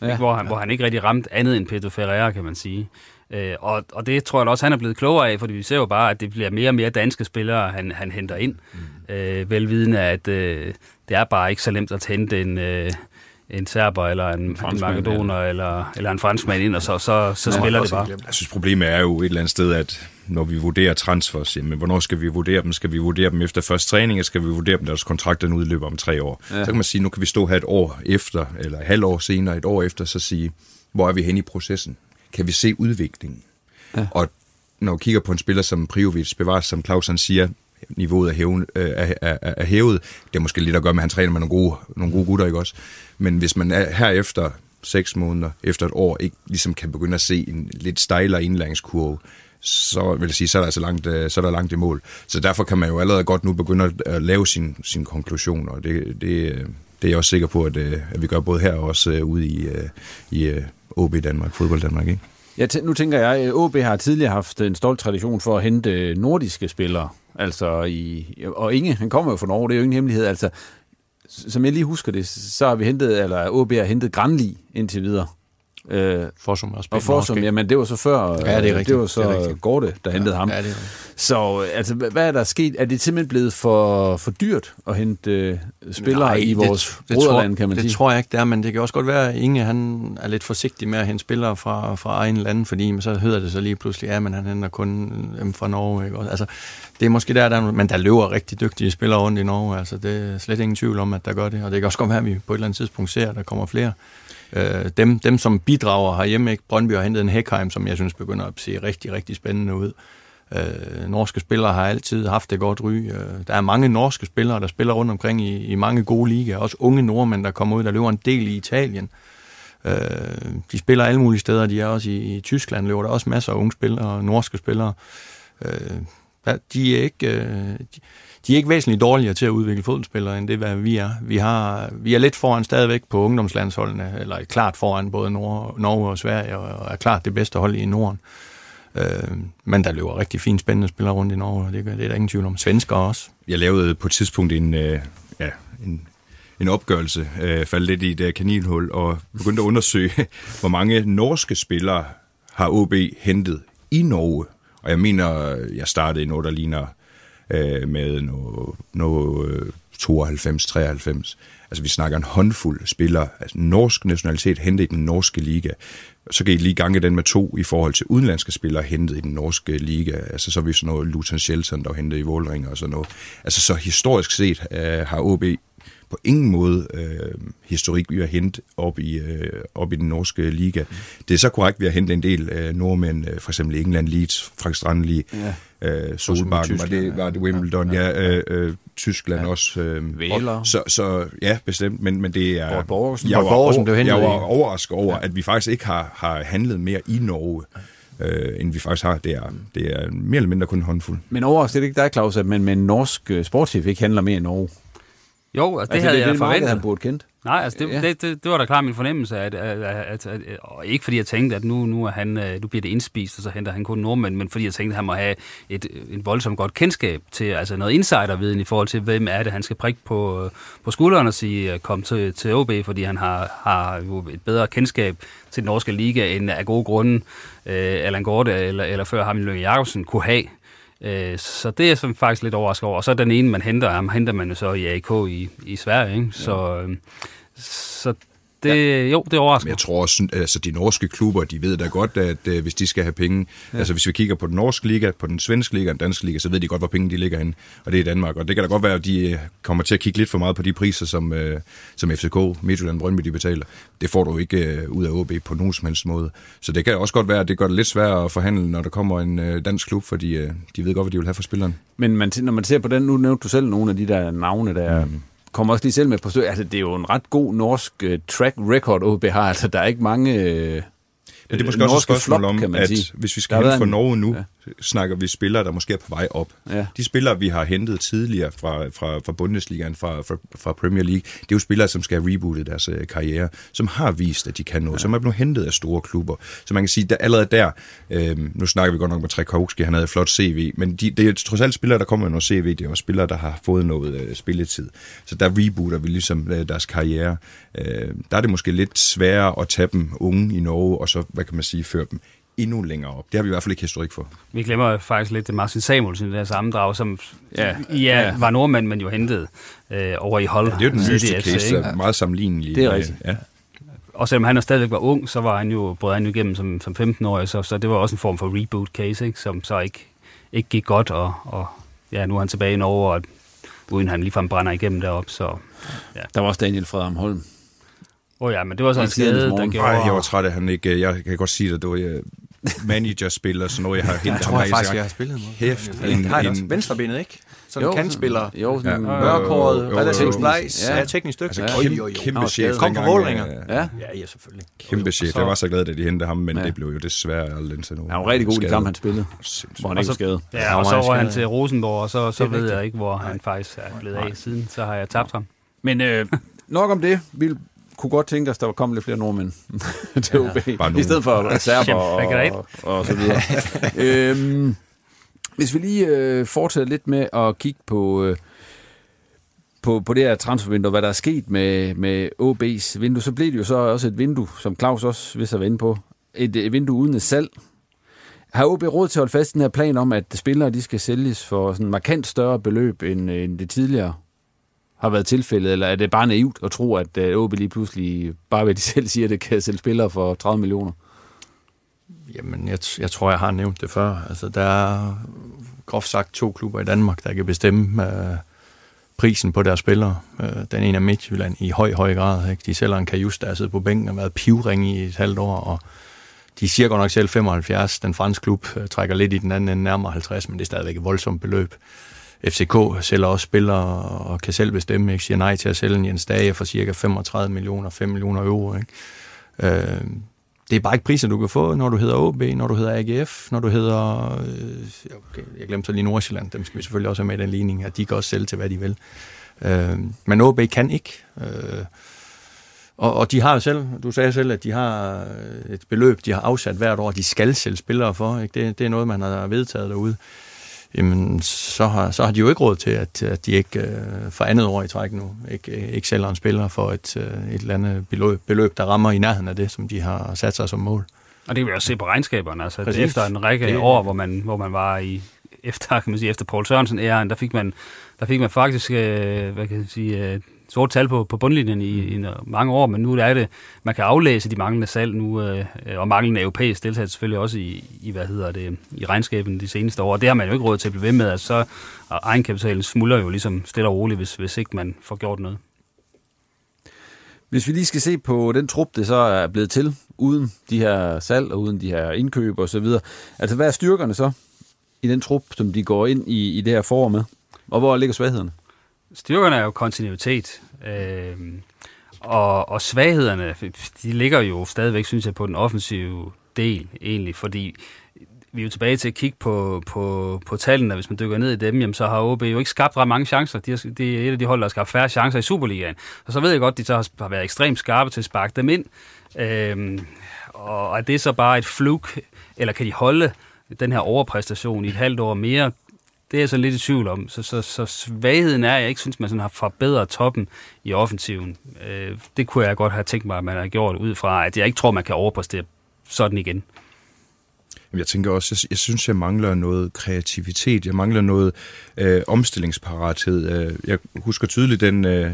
ja. Ikke, hvor, han, ja. hvor han ikke rigtig ramt andet end Pedro Ferreira, kan man sige. Øh, og, og det tror jeg også, han er blevet klogere af, fordi vi ser jo bare, at det bliver mere og mere danske spillere, han, han henter ind. Mm. Øh, velvidende, at øh, det er bare ikke så nemt at hente en... Øh, en serber eller en, en makedoner ja. eller, eller en franskmand ind, og så, så, så Nå, spiller det bare. Jeg synes, problemet er jo et eller andet sted, at når vi vurderer transfers, jamen, hvornår skal vi vurdere dem? Skal vi vurdere dem efter første træning, eller skal vi vurdere dem, deres kontrakten udløber om tre år? Ja. Så kan man sige, nu kan vi stå her et år efter, eller et halvt år senere, et år efter, så sige, hvor er vi hen i processen? Kan vi se udviklingen? Ja. Og når vi kigger på en spiller som Priovic, bevares som Claus han siger, niveauet er, hæven, øh, er, er, er hævet. Det er måske lidt at gøre med, at han træner med nogle gode, nogle gode gutter, ikke også? Men hvis man er herefter seks måneder, efter et år, ikke ligesom kan begynde at se en lidt stejlere indlæringskurve, så vil jeg sige, så er der altså langt, øh, så er der langt i mål. Så derfor kan man jo allerede godt nu begynde at lave sin, sin konklusion, og det, det, øh, det er jeg også sikker på, at, øh, at vi gør både her og også ude i, i OB Danmark, fodbold Danmark, ikke? Ja, nu tænker jeg, øh, at OB har tidligere haft en stolt tradition for at hente øh, nordiske spillere. Altså i, og Inge, han kommer jo fra Norge, det er jo ingen hemmelighed. Altså, som jeg lige husker det, så har vi hentet, eller OB har hentet Granli indtil videre. Øh, Forsum også. Og Forsum, jamen det var så før, ja, det, er rigtigt. det var så det er Gorte, der ja, hentede ham. Ja, det er så altså, hvad er der sket? Er det simpelthen blevet for, for dyrt at hente uh, spillere Nej, i vores det, broderland, kan man det sige? Det tror jeg ikke, det er, men det kan også godt være, at Inge han er lidt forsigtig med at hente spillere fra, fra egen land, fordi men så hedder det så lige pludselig, ja, men han henter kun dem fra Norge. Ikke? Altså, det er måske der, der, men der løber rigtig dygtige spillere rundt i Norge, altså det er slet ingen tvivl om, at der gør det, og det kan også godt være, at vi på et eller andet tidspunkt ser, at der kommer flere. Øh, dem, dem, som bidrager herhjemme, ikke? Brøndby har hentet en Hekheim, som jeg synes begynder at se rigtig, rigtig spændende ud. Øh, norske spillere har altid haft det godt ry. Øh, der er mange norske spillere, der spiller rundt omkring i, i mange gode ligaer. Også unge nordmænd, der kommer ud, der løber en del i Italien. Øh, de spiller alle mulige steder. De er også i, i Tyskland, løber der også masser af unge spillere, norske spillere. Øh, de er ikke... Øh, de, de er ikke væsentligt dårligere til at udvikle fodboldspillere, end det, hvad vi er. Vi, har, vi er lidt foran stadigvæk på ungdomslandsholdene, eller klart foran både Norge og Sverige, og er klart det bedste hold i Norden. Øh, men der løber rigtig fint spændende spillere rundt i Norge, og det, det er der ingen tvivl om. Svensker også. Jeg lavede på et tidspunkt en, øh, ja, en, en opgørelse, øh, faldt lidt i det øh, kaninhul, og begyndte at undersøge, hvor mange norske spillere har OB hentet i Norge. Og jeg mener, jeg startede i noget, der ligner øh, med noget, noget øh, 92-93. Altså vi snakker en håndfuld spillere, altså norsk nationalitet hentet i den norske liga. Så kan I lige gange den med to i forhold til udenlandske spillere hentet i den norske liga. Altså så er vi sådan noget Luton Shelton, der hentet i Vålringer og sådan noget. Altså så historisk set øh, har OB på ingen måde øh, historik vi har hentet op i, øh, op i den norske liga. Mm. Det er så korrekt, vi har hentet en del øh, nordmænd, øh, for eksempel England, Leeds, Frank Strandli, ja. øh, Solbakken, var det, var det Wimbledon, ja, ja øh, øh, Tyskland ja. også. Øh, Væler. Så, så ja, bestemt, men, men det er... Borgersen. Jeg var, Borgersen, over, jeg var overrasket over, ja. at vi faktisk ikke har, har handlet mere i Norge øh, end vi faktisk har. Det er, det er mere eller mindre kun en håndfuld. Men overrasket det ikke dig, Claus, at man med en norsk øh, sportschef ikke handler mere i Norge? Jo, altså, det altså, havde det, jeg det forventet. han burde kendt. Nej, altså det, ja. det, det, det var da klart min fornemmelse, at, at, at, at, at og ikke fordi jeg tænkte, at nu, nu, er han, øh, nu bliver det indspist, og så henter han kun nordmænd, men fordi jeg tænkte, at han må have et, et voldsomt godt kendskab til, altså noget insiderviden i forhold til, hvem er det, han skal prikke på, på skulderen og sige, øh, kom til, til OB, fordi han har, har jo et bedre kendskab til den norske liga, end af gode grunde øh, Allan Gorte eller, eller før ham Lønge Jacobsen kunne have. Øh, så det er jeg faktisk lidt overrasket over. Og så den ene, man henter, ham henter man jo så i AK i, i Sverige. Ikke? Så, ja. så det, ja. Jo, det overrasker Men jeg tror også, altså de norske klubber, de ved da godt, at uh, hvis de skal have penge, ja. altså hvis vi kigger på den norske liga, på den svenske liga og den danske liga, så ved de godt, hvor penge de ligger hen, og det er i Danmark. Og det kan da godt være, at de øh, kommer til at kigge lidt for meget på de priser, som, uh, som FCK, Midtjylland, Brøndby, de betaler. Det får du ikke uh, ud af OB på nogen som helst måde. Så det kan også godt være, at det gør det lidt sværere at forhandle, når der kommer en uh, dansk klub, fordi uh, de ved godt, hvad de vil have for spilleren. Men man, når man ser på den, nu nævnte du selv nogle af de der navne, der mm kommer også lige selv med på stød. Altså, det er jo en ret god norsk uh, track record, OB har. Altså, der er ikke mange... Uh, men det er måske også et spørgsmål flop, om, at sige. hvis vi skal hen for Norge nu, ja. Snakker vi spillere, der måske er på vej op. Ja. De spillere, vi har hentet tidligere fra, fra, fra Bundesligaen, fra, fra, fra Premier League, det er jo spillere, som skal have rebootet deres uh, karriere, som har vist, at de kan noget, ja. som er blevet hentet af store klubber. Så man kan sige, at allerede der, øh, nu snakker vi godt nok med Trekowski, han havde et flot CV, men de, det er trods alt spillere, der kommer med noget CV, det er også spillere, der har fået noget uh, spilletid. Så der rebooter vi ligesom uh, deres karriere. Uh, der er det måske lidt sværere at tage dem unge i Norge, og så hvad kan man sige, føre dem endnu længere op. Det har vi i hvert fald ikke historik for. Vi glemmer faktisk lidt Martin Samuelsen i det her sammendrag, som ja, ja, ja. var nordmand, men jo hentet øh, over i hold. Ja, det er jo den nyeste case, der er meget sammenlignelig. Det er rigtigt. Ja. Og selvom han stadigvæk var ung, så var han jo, brød han jo igennem som, som 15-årig, så, så det var også en form for reboot case, ikke? som så ikke, ikke gik godt, og, og ja, nu er han tilbage i Norge, og uden han ligefrem brænder igennem derop. Så, ja. Der var også Daniel Fredholm Holm, Åh oh ja, men det var så en skade, der gjorde... Nej, jeg var træt af, han ikke... Jeg kan godt sige, at det var jeg, managerspiller, så noget, jeg har hentet ham. Jeg tror faktisk, jeg har spillet mod. Hæft. En, har en, en, venstrebenet, ikke? Sådan en kantspiller. Jo, sådan ja. mørkhåret, relativt splejs, ja. teknisk dygtig. Altså, kæmpe, kæmpe chef. Kom fra Målinger. Ja. ja, selvfølgelig. Kæmpe chef. Jeg var så glad, at de hentede ham, men det blev jo desværre aldrig til nu. Han var rigtig god i kamp, han spillede. Hvor han ikke skadet. Ja, og så var han til Rosenborg, og så, så ved jeg ikke, hvor han faktisk er blevet af siden. Så har jeg tabt ham. Men øh, nok om det. Vi kunne godt tænke os, at der kom lidt flere nordmænd. Til OB, ja, i stedet for serber og, og, og så videre. øhm, hvis vi lige øh, fortsætter lidt med at kigge på, øh, på, på det her transfervindue, hvad der er sket med, med OB's vindue, så blev det jo så også et vindue, som Claus også vil sig vende på, et, et vindue uden et salg. Har OB råd til at holde fast i den her plan om, at spillere de skal sælges for sådan markant større beløb end, end det tidligere har været tilfældet, eller er det bare naivt at tro, at øh, OB lige pludselig, bare ved de selv siger, det kan sælge spillere for 30 millioner? Jamen, jeg, jeg tror, jeg har nævnt det før. Altså, der er groft sagt to klubber i Danmark, der kan bestemme øh, prisen på deres spillere. Øh, den ene er Midtjylland i høj, høj grad. Ikke? De sælger en Kajus, der har siddet på bænken og været pivring i et halvt år, og de siger godt nok selv 75. Den franske klub øh, trækker lidt i den anden ende, nærmere 50, men det er stadigvæk et voldsomt beløb. FCK sælger også spillere og kan selv bestemme, ikke? siger nej til at sælge en Jens Dage for cirka 35 millioner, 5 millioner euro. Ikke? Øh, det er bare ikke priser, du kan få, når du hedder OB, når du hedder AGF, når du hedder... Øh, okay, jeg glemte så lige Nordsjælland, dem skal vi selvfølgelig også have med i den ligning, at de kan også sælge til, hvad de vil. Øh, men OB kan ikke. Øh, og, og de har jo selv, du sagde selv, at de har øh, et beløb, de har afsat hvert år, de skal sælge spillere for. Ikke? Det, det er noget, man har vedtaget derude. Jamen, så har, så har de jo ikke råd til, at, at de ikke øh, for andet år i træk nu ikke, ikke sælger en spiller for et, øh, et eller andet beløb, beløb, der rammer i nærheden af det, som de har sat sig som mål. Og det kan vi også se på regnskaberne. Altså, efter en række det, år, hvor man, hvor man var i efter, kan man sige, efter Paul Sørensen æren, der fik man, der fik man faktisk, øh, hvad kan jeg sige, øh, sort tal på, på bundlinjen i, i mange år, men nu er det, man kan aflæse de manglende salg nu, øh, og manglende europæisk deltagelse selvfølgelig også i, i, hvad hedder det, i regnskaben de seneste år, og det har man jo ikke råd til at blive ved med, altså så egenkapitalen smuldrer jo ligesom stille og roligt, hvis, hvis ikke man får gjort noget. Hvis vi lige skal se på den trup, det så er blevet til, uden de her salg og uden de her indkøb og så videre, altså hvad er styrkerne så i den trup, som de går ind i, i det her forår med? Og hvor ligger svaghederne? Styrkerne er jo kontinuitet. Øh, og, og svaghederne, de ligger jo stadigvæk, synes jeg, på den offensive del egentlig, fordi vi er jo tilbage til at kigge på, på, på tallene, hvis man dykker ned i dem, jamen, så har OB jo ikke skabt ret mange chancer. De, er, de er et af de hold, der har skabt færre chancer i Superligaen. Og så ved jeg godt, at de så har været ekstremt skarpe til at sparke dem ind. Øhm, og er det så bare et fluk, eller kan de holde den her overpræstation i et halvt år mere? Det er jeg så lidt i tvivl om. Så, så, så svagheden er, at jeg ikke synes, man sådan har forbedret toppen i offensiven. Øh, det kunne jeg godt have tænkt mig, at man har gjort ud fra, at jeg ikke tror, man kan overpræstere sådan igen. Jeg tænker også, jeg, jeg synes, jeg mangler noget kreativitet. Jeg mangler noget øh, omstillingsparathed. Øh, jeg husker tydeligt den øh,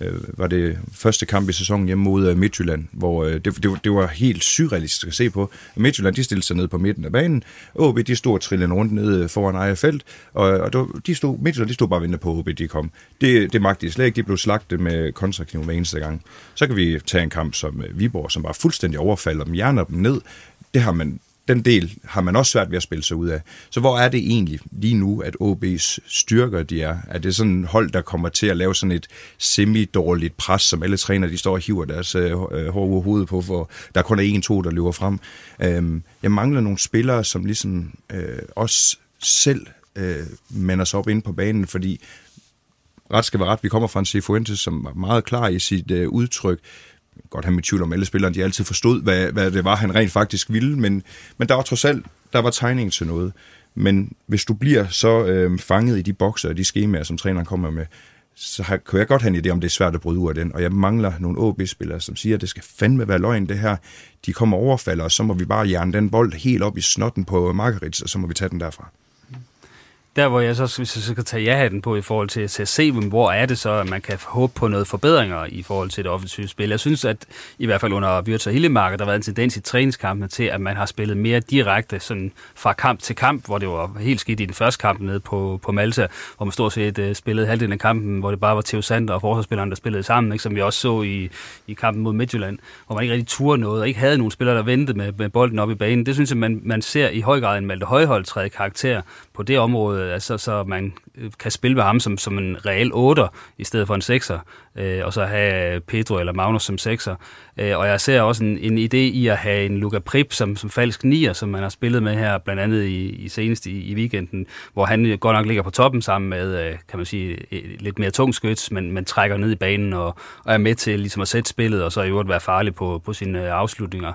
øh, var det første kamp i sæsonen hjemme mod øh, Midtjylland, hvor øh, det, det, det var helt surrealistisk at se på. Midtjylland, de stillede sig ned på midten af banen. OB, de stod trillende rundt ned øh, foran eget felt, og, og de stod, Midtjylland, de stod bare vente på, OB, de kom. Det, det magtede de slet ikke. De blev slagtet med kontrakniv hver eneste gang. Så kan vi tage en kamp som øh, Viborg, som bare fuldstændig overfalder dem, hjerner dem ned. Det har man den del har man også svært ved at spille sig ud af. Så hvor er det egentlig lige nu, at OB's styrker de er? Er det sådan et hold, der kommer til at lave sådan et semi-dårligt pres, som alle træner, de står og hiver deres øh, øh hår over hovedet på, for der kun er en-to, der løber frem. Øhm, jeg mangler nogle spillere, som ligesom øh, også selv øh, mander sig op ind på banen, fordi ret skal være ret. Vi kommer fra en Cifuentes, som var meget klar i sit øh, udtryk godt have mit tvivl om alle spillerne, de altid forstod, hvad, hvad det var, han rent faktisk ville, men, men der var trods alt, der var tegningen til noget. Men hvis du bliver så øh, fanget i de bokser og de skemaer, som træneren kommer med, så har, kan jeg godt have en idé om, det er svært at bryde ud af den. Og jeg mangler nogle OB-spillere, som siger, at det skal fandme være løgn, det her. De kommer overfalder, og så må vi bare jerne den bold helt op i snotten på Margarits, og så må vi tage den derfra der hvor jeg så, hvis jeg så skal tage ja-hatten på i forhold til, til at se, hvor er det så, at man kan håbe på noget forbedringer i forhold til det offensive spil. Jeg synes, at i hvert fald under Virtus Hillemarker, der har været en tendens i træningskampene til, at man har spillet mere direkte sådan fra kamp til kamp, hvor det var helt skidt i den første kamp nede på, på Malta, hvor man stort set uh, spillede halvdelen af kampen, hvor det bare var Theo Sander og forsvarsspilleren, der spillede sammen, ikke? som vi også så i, i kampen mod Midtjylland, hvor man ikke rigtig turde noget, og ikke havde nogen spillere, der ventede med, med bolden op i banen. Det synes jeg, man, man ser i høj grad en Malte Højhold træde karakter på det område, Øh, altså, så man øh, kan spille med ham som, som en reel 8'er, i stedet for en 6'er, øh, og så have Pedro eller Magnus som 6'er. Øh, og jeg ser også en, en idé i at have en Luca Prip som, som falsk 9'er, som man har spillet med her, blandt andet i, i senest i, i weekenden, hvor han godt nok ligger på toppen sammen med, øh, kan man sige, lidt mere tung skyts, men, man trækker ned i banen og, og er med til ligesom at sætte spillet, og så i øvrigt være farlig på, på sine øh, afslutninger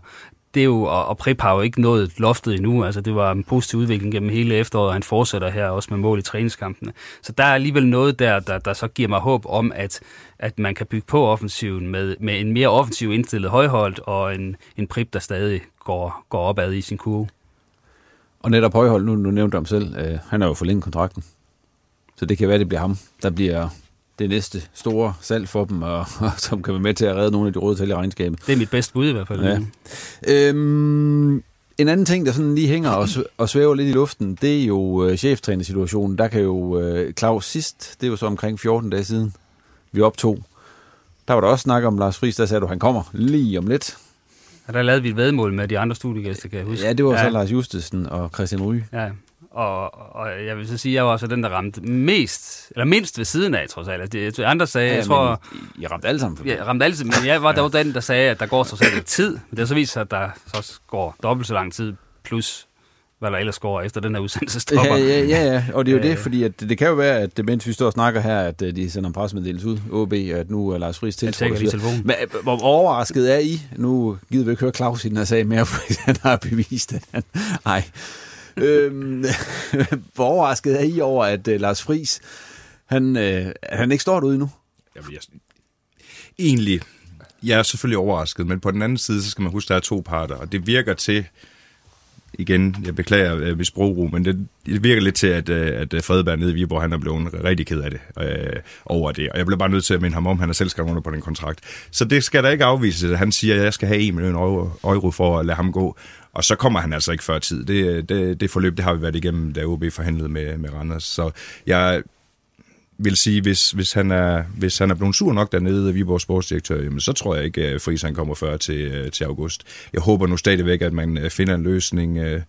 det er jo, og, og Prip har jo ikke nået loftet endnu. Altså, det var en positiv udvikling gennem hele efteråret, og han fortsætter her også med mål i træningskampene. Så der er alligevel noget der, der, der så giver mig håb om, at, at man kan bygge på offensiven med, med en mere offensiv indstillet højholdt, og en, en Prip, der stadig går, går opad i sin kurve. Og netop højhold, nu, nu nævnte du ham selv, øh, han har jo forlænget kontrakten. Så det kan være, det bliver ham, der bliver det næste store salg for dem, og, og som kan være med til at redde nogle af de røde tal i regnskabet. Det er mit bedste bud i hvert fald. Ja. Øhm, en anden ting, der sådan lige hænger og, og svæver lidt i luften, det er jo øh, cheftrænersituationen. Der kan jo øh, Claus sidst, det er jo så omkring 14 dage siden, vi optog. Der var der også snak om Lars Friis, der sagde du, han kommer lige om lidt. Ja, der lavede vi et vedmål med de andre studiegæster, kan jeg huske. Ja, det var ja. så Lars Justesen og Christian Ryge. Ja, Og, og jeg vil så sige, at jeg var også den, der ramte mest, eller mindst ved siden af, trods alt. Det, andre sagde, ja, jeg tror... Jeg ramte alle sammen. Jeg ramte alle sammen, men jeg var ja. den, der sagde, at der går trods alt tid. Men det har så vist sig, at der så går dobbelt så lang tid, plus hvad der ellers går efter den her udsendelse stopper. Ja, ja, ja, ja. og det er jo det, fordi at det kan jo være, at mens vi står og snakker her, at øh, de sender en pressemeddelelse ud, OB, at nu er Lars Friis tiltrådt. Men øh, hvor overrasket er I? Nu gider vi ikke høre Claus i den her sag mere, for han har bevist, at han... Nej. øhm, hvor overrasket er I over, at uh, Lars Friis, han, øh, han ikke står derude nu? Jamen, jeg, egentlig, jeg er selvfølgelig overrasket, men på den anden side, så skal man huske, at der er to parter, og det virker til, igen, jeg beklager øh, mit sprogbrug, men det, det virker lidt til, at, øh, at øh, Fredberg nede i Viborg, han er blevet rigtig ked af det, øh, over det. Og jeg bliver bare nødt til at minde ham om, han er selv skrevet under på den kontrakt. Så det skal der ikke afvise. Han siger, at jeg skal have 1 million euro, euro for at lade ham gå. Og så kommer han altså ikke før tid. Det, det, det forløb, det har vi været igennem, da OB forhandlede med, med Randers. Så jeg, vil sige, hvis, hvis, han er, hvis han er blevet sur nok dernede af Viborg sportsdirektør, jamen, så tror jeg ikke, at Friis han kommer før til, øh, til august. Jeg håber nu stadigvæk, at man øh, finder en løsning øh,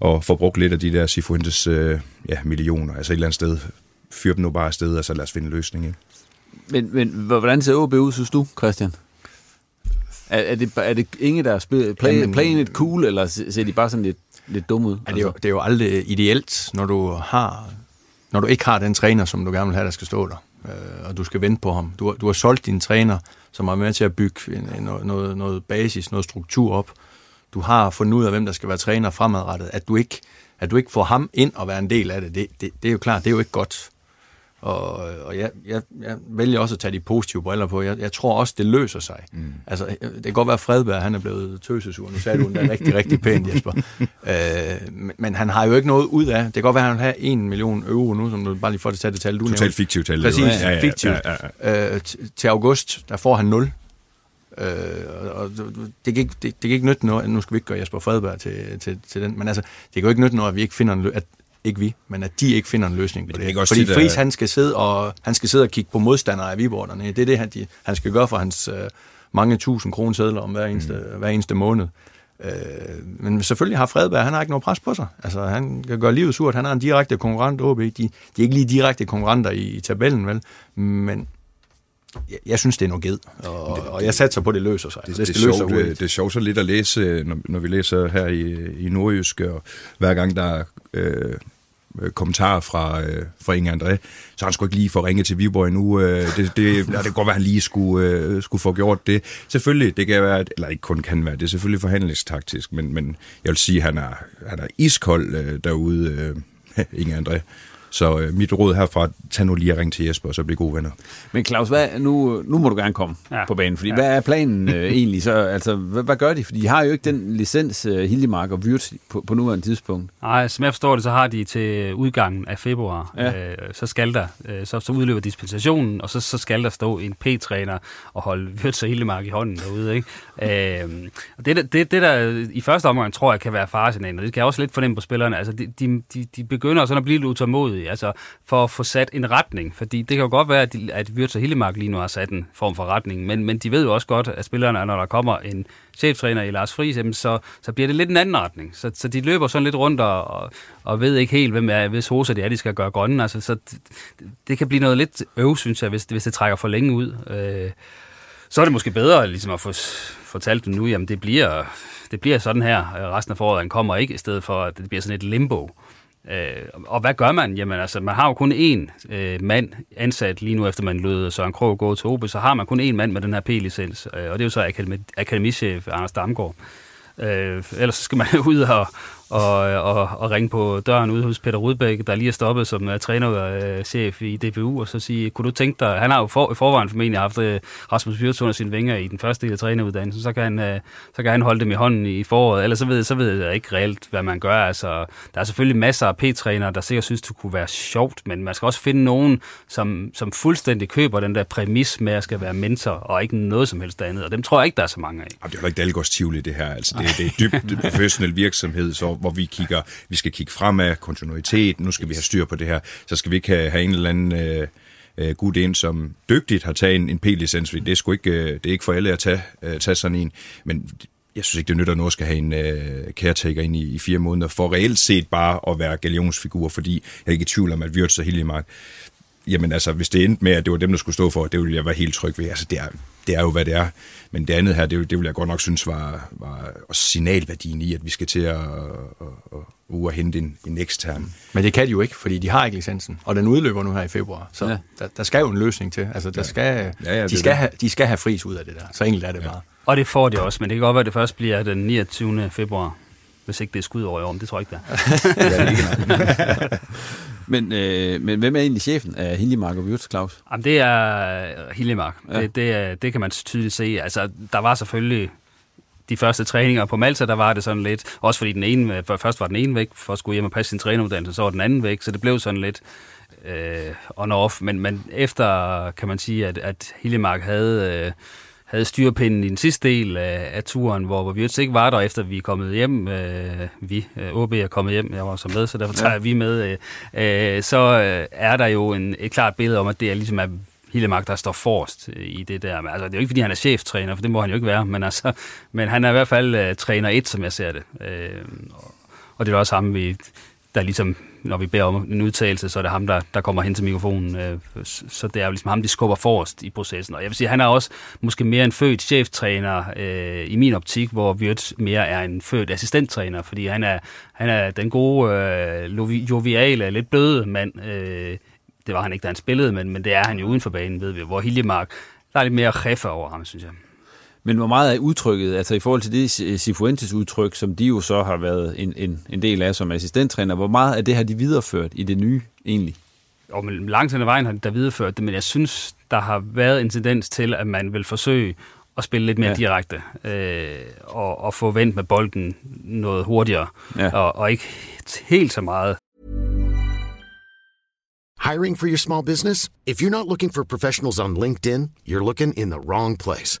og får brugt lidt af de der Sifuentes øh, ja, millioner. Altså et eller andet sted. Fyr dem nu bare afsted, og så lad os finde en løsning. Ikke? Men, men hvordan ser OB ud, synes du, Christian? Er, er, det, er det ingen, der er play, playing it cool, eller ser de bare sådan lidt, lidt dumme ud? Er det, er jo, det er jo aldrig ideelt, når du har når du ikke har den træner, som du gerne vil have, der skal stå der, øh, og du skal vente på ham. Du, du har solgt din træner, som er med til at bygge en, en, noget, noget basis, noget struktur op. Du har fundet ud af, hvem der skal være træner fremadrettet. At du ikke, at du ikke får ham ind og være en del af det, det, det, det er jo klart, det er jo ikke godt. Og, og jeg, jeg, jeg vælger også at tage de positive briller på. Jeg, jeg tror også, det løser sig. Mm. Altså, det kan godt være, at Fredberg han er blevet tøsesur. Nu sagde du den rigtig, rigtig pænt, Jesper. øh, men, men han har jo ikke noget ud af. Det kan godt være, at han har 1 million euro nu, som du bare lige får det til det tal, du Totalt fiktivt tal. Præcis, ja, ja, fiktivt. Ja, ja. Øh, til august, der får han 0. Øh, og det, kan ikke, det, det kan ikke nytte noget, nu skal vi ikke gøre Jesper Fredberg til, til, til den, men altså, det kan jo ikke nytte noget, at vi ikke finder en, at ikke vi, men at de ikke finder en løsning på det. det Fordi tit, Friis, han skal, sidde og, han skal sidde og kigge på modstandere af Viborg Det er det, han, de, han skal gøre for hans øh, mange tusind kroner om hver eneste, mm. hver eneste måned. Øh, men selvfølgelig har Fredberg, han har ikke noget pres på sig. Altså, han kan gøre livet surt. Han er en direkte konkurrent, OB. De, de er ikke lige direkte konkurrenter i, i tabellen, vel? Men jeg, jeg synes, det er noget ged, og, det, og jeg satser på, at det løser sig. Det, det, det, det, sjovt, det, det er sjovt så lidt at læse, når, når vi læser her i, i Nordjysk, og hver gang der er øh, Øh, kommentarer fra, øh, fra Inge André, så han skulle ikke lige få ringe til Viborg endnu. Øh, det, det, det kan godt være, at han lige skulle, øh, skulle få gjort det. Selvfølgelig, det kan være, eller ikke kun kan være, det er selvfølgelig forhandlingstaktisk, men, men jeg vil sige, at han er, han er iskold øh, derude, øh, Inge André. Så øh, mit råd herfra, tag nu lige og ring til Jesper, og så bliver gode venner. Men Claus, hvad, nu, nu må du gerne komme ja. på banen, fordi ja. hvad er planen øh, egentlig? Så, altså, hvad, hvad gør de? Fordi de har jo ikke den licens, øh, Hildemark og Vyrt, på, på nuværende tidspunkt. Nej, som jeg forstår det, så har de til udgangen af februar. Ja. Øh, så skal der, øh, så, så udløber dispensationen, og så, så skal der stå en P-træner og holde Vyrt og Hildemark i hånden derude. Ikke? Øh, og det, det, det, der i første omgang tror jeg kan være faresignalen, og det kan jeg også lidt fornemme på spillerne. Altså, de, de, de, de begynder sådan at blive lidt utålmodige altså for at få sat en retning. Fordi det kan jo godt være, at, de, at Wirtz og Hillemark lige nu har sat en form for retning, men, men de ved jo også godt, at spillerne, når der kommer en cheftræner i Lars Friis, så, så bliver det lidt en anden retning. Så, så de løber sådan lidt rundt og, og, og ved ikke helt, hvem er, hvis hoser det er, de skal gøre grønne. Altså, så det, det kan blive noget lidt øv, synes jeg, hvis, hvis det trækker for længe ud. Øh, så er det måske bedre ligesom at få fortalt dem nu, jamen det bliver, det bliver sådan her øh, resten af foråret, han kommer ikke, i stedet for at det bliver sådan et limbo. Øh, og hvad gør man? Jamen altså, man har jo kun én øh, mand ansat lige nu, efter man lød Søren Krog gå til OB, så har man kun én mand med den her P-licens, øh, og det er jo så akademi, akademichef Anders Damgaard. Øh, ellers så skal man ud og, og, og, og ringe på døren ude hos Peter Rudbæk, der lige er stoppet som uh, trænerchef i DBU, og så sige, kunne du tænke dig, han har jo for, i forvejen formentlig haft uh, Rasmus Fyrts under sine vinger i den første del af træneruddannelsen, så kan han, uh, så kan han holde dem i hånden i foråret, ellers så ved, så ved jeg ikke reelt, hvad man gør. Altså, der er selvfølgelig masser af P-trænere, der sikkert synes, det kunne være sjovt, men man skal også finde nogen, som, som fuldstændig køber den der præmis med, at skal være mentor, og ikke noget som helst andet, og dem tror jeg ikke, der er så mange af. Jamen, det er jo ikke Dalgårds i det her, altså det, det er dybt professionel virksomhed, så hvor vi kigger, vi skal kigge fremad, kontinuitet, nu skal vi have styr på det her, så skal vi ikke have, have en eller anden øh, øh, gut ind, som dygtigt har taget en, en P-licens, det er, sgu ikke, øh, det er ikke for alle at tage, øh, tage sådan en, men jeg synes ikke, det nytter noget at skal have en øh, caretaker ind i, i fire måneder, for reelt set bare at være galionsfigur, fordi jeg er ikke i tvivl om, at Wirtz og Hiljemark, jamen altså, hvis det endte med, at det var dem, der skulle stå for, det ville jeg være helt tryg ved. Altså, det er, det er jo, hvad det er. Men det andet her, det, det vil jeg godt nok synes var, var signalværdien i, at vi skal til at, at, at, at, hente en, en ekstern. Men det kan de jo ikke, fordi de har ikke licensen, og den udløber nu her i februar. Så ja. der, der skal jo en løsning til. Altså, der skal, ja, ja, de, skal have, de skal have fris ud af det der. Så enkelt er det ja. bare. Og det får de også, men det kan godt være, at det først bliver den 29. februar. Hvis ikke det er skud over men det tror jeg ikke, der men, øh, men hvem er egentlig chefen af Hiljemark og Wirtz, Claus? Jamen, det er Hiljemark. Ja. Det, det, det kan man tydeligt se. Altså, der var selvfølgelig de første træninger på Malta, der var det sådan lidt, også fordi den ene, først var den ene væk, for at skulle hjem og passe sin træneruddannelse, så var den anden væk, så det blev sådan lidt øh, on-off, men, men efter, kan man sige, at, at Hiljemark havde øh, havde styrpinden i den sidste del af, af turen, hvor, hvor vi ikke var der, efter vi er kommet hjem. Øh, vi, øh, OB er kommet hjem, jeg var så med, så derfor tager ja. vi med. Øh, øh, så øh, er der jo en, et klart billede om, at det er ligesom er Hillemark, der står forrest i det der. Altså, det er jo ikke, fordi han er cheftræner, for det må han jo ikke være, men, altså, men han er i hvert fald uh, træner et, som jeg ser det. Øh, og det er også ham, vi, der ligesom når vi beder om en udtalelse, så er det ham, der, der kommer hen til mikrofonen. Øh, så det er jo ligesom ham, de skubber forrest i processen. Og jeg vil sige, han er også måske mere en født cheftræner øh, i min optik, hvor Wirtz mere er en født assistenttræner, fordi han er, han er den gode, øh, joviale, lidt bløde mand. Øh, det var han ikke, da han spillede, men, men det er han jo uden for banen, ved vi. Hvor Hiljemark, der er lidt mere cheffer over ham, synes jeg. Men hvor meget er udtrykket, altså i forhold til det Cifuentes udtryk, som de jo så har været en, en, en del af som assistenttræner, hvor meget af det har de videreført i det nye egentlig? Og langt hen ad vejen har de der videreført det, men jeg synes, der har været en tendens til, at man vil forsøge at spille lidt mere ja. direkte øh, og, og få vendt med bolden noget hurtigere, ja. og, og ikke helt så meget. Hiring for your small business? If you're not looking for professionals on LinkedIn, you're looking in the wrong place.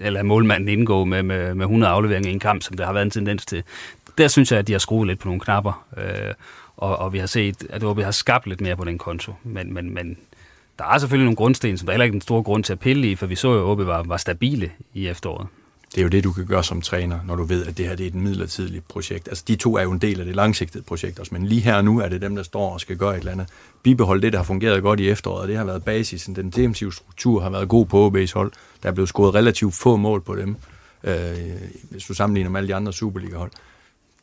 Eller målmanden indgå med, med, med 100 afleveringer i en kamp, som der har været en tendens til. Der synes jeg, at de har skruet lidt på nogle knapper, øh, og, og vi har set, at OB har skabt lidt mere på den konto. Men, men, men der er selvfølgelig nogle grundsten, som der er heller ikke en stor grund til at pille i, for vi så jo, at OB var, var stabile i efteråret. Det er jo det, du kan gøre som træner, når du ved, at det her det er et midlertidigt projekt. Altså, de to er jo en del af det langsigtede projekt også, men lige her og nu er det dem, der står og skal gøre et eller andet. Bibeholde det, der har fungeret godt i efteråret, og det har været basisen. Den defensive struktur har været god på OB's hold. Der er blevet scoret relativt få mål på dem, øh, hvis du sammenligner med alle de andre Superliga-hold.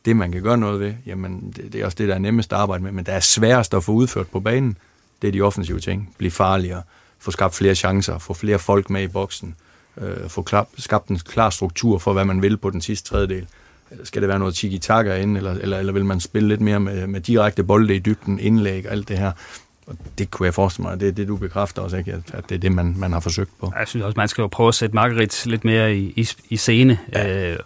Det, man kan gøre noget ved, jamen, det, det er også det, der er nemmest at arbejde med, men der er sværest at få udført på banen. Det er de offensive ting. Blive farligere, få skabt flere chancer, få flere folk med i boksen, øh, få klar, skabt en klar struktur for, hvad man vil på den sidste tredjedel. Skal det være noget tiki-taka ind, eller, eller, eller vil man spille lidt mere med, med direkte bolde i dybden, indlæg og alt det her? Og det kunne jeg forestille mig, det er det, du bekræfter også, ikke? at det er det, man, man har forsøgt på. Jeg synes også, man skal jo prøve at sætte Margaret lidt mere i, i, i scene. Ja. Øh,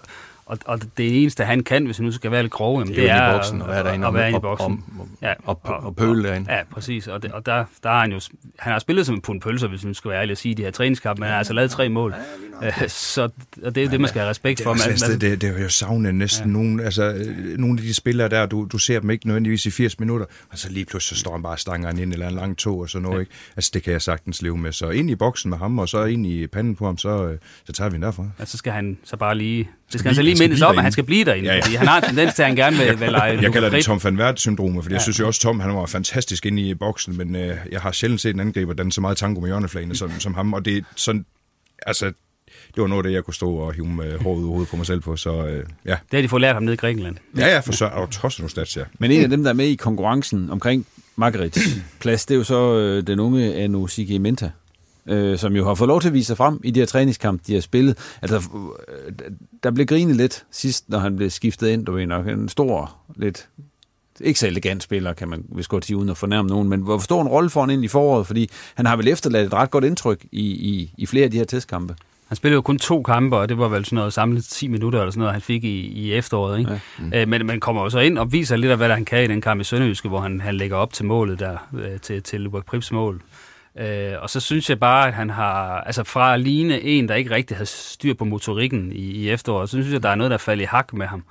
og, og det eneste, han kan, hvis han nu skal være lidt grov, det er, det er i boksen, og være derinde og, være i boksen. Og, ja, og, og, og pøle derinde. Ja, præcis. Og, det, og der, der har han jo... Han har spillet som en pund pølser, hvis man skal være ærlig at sige, de her træningskamp, men han har altså lavet tre mål. Ja, så og det er det, man skal have respekt for. Det, det, det, det er jo savnet næsten ja. nogen, altså, nogle af de spillere der, du, du ser dem ikke nødvendigvis i 80 minutter, og så lige pludselig så står han bare stanger ind eller en lang tog og sådan noget. Ja. Ikke? Altså, det kan jeg sagtens leve med. Så ind i boksen med ham, og så ind i panden på ham, så, øh, så tager vi den derfra. Ja, så skal han så bare lige... Det skal han så lige mindes om, at han skal blive derinde, ja, ja. fordi han har en tendens til, at han gerne vil, vil lege... Jeg kalder det Tom van Wert-syndromet, fordi ja. jeg synes jo også, Tom han var fantastisk inde i boksen, men øh, jeg har sjældent set en angriber, der så meget tango med hjørneflagene som, som ham, og det er sådan... Altså, det var noget af det, jeg kunne stå og hive med håret ud hovedet på mig selv på, så øh, ja. Det har de fået lært ham nede i Grækenland. Ja, ja, for så er du nogle stats, ja. Men en af dem, der er med i konkurrencen omkring Margarets plads, det er jo så øh, den unge Anu Sigi Menta, øh, som jo har fået lov til at vise sig frem i de her træningskamp, de har spillet. Altså, øh, der blev grinet lidt sidst, når han blev skiftet ind, du ved nok, en stor, lidt ikke så elegant spiller, kan man hvis godt sige, uden at fornærme nogen, men hvor stor en rolle får han ind i foråret, fordi han har vel efterladt et ret godt indtryk i, i, i flere af de her testkampe. Han spillede jo kun to kampe, og det var vel sådan noget samlet 10 minutter eller sådan noget, han fik i, i efteråret. Ikke? Ja. Mm. Øh, men man kommer jo så ind og viser lidt af, hvad der han kan i den kamp i Sønderjyske, hvor han, han lægger op til målet der, øh, til, til Lukas Prips mål. Øh, og så synes jeg bare, at han har, altså fra at ligne en, der ikke rigtig har styr på motorikken i, i efteråret, så synes jeg, der er noget, der falder i hak med ham.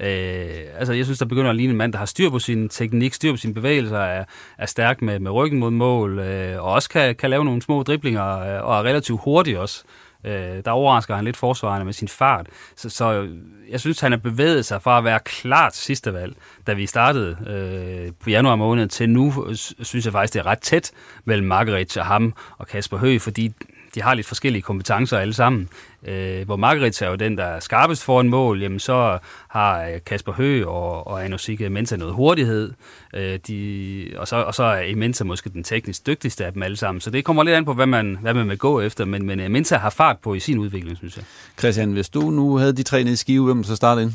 Øh, altså, jeg synes, der begynder at ligne en mand, der har styr på sin teknik, styr på sine bevægelser, er, er stærk med, med ryggen mod mål, øh, og også kan, kan lave nogle små driblinger, øh, og er relativt hurtig også. Øh, Øh, der overrasker han lidt forsvarende med sin fart. Så, så jeg synes, han har bevæget sig fra at være klart sidste valg, da vi startede øh, på januar måned, til nu øh, synes jeg faktisk, det er ret tæt mellem Margaret og ham og Kasper Høgh, fordi de har lidt forskellige kompetencer alle sammen. Øh, hvor Margaret er jo den, der er skarpest foran mål, jamen så har øh, Kasper Høgh og, og Anosike Mensa noget hurtighed, øh, de, og, så, og så er Mensa måske den teknisk dygtigste af dem alle sammen. Så det kommer lidt an på, hvad man, hvad man vil gå efter, men, men Mensa har fart på i sin udvikling, synes jeg. Christian, hvis du nu havde de tre nede i skive, hvem så starte ind?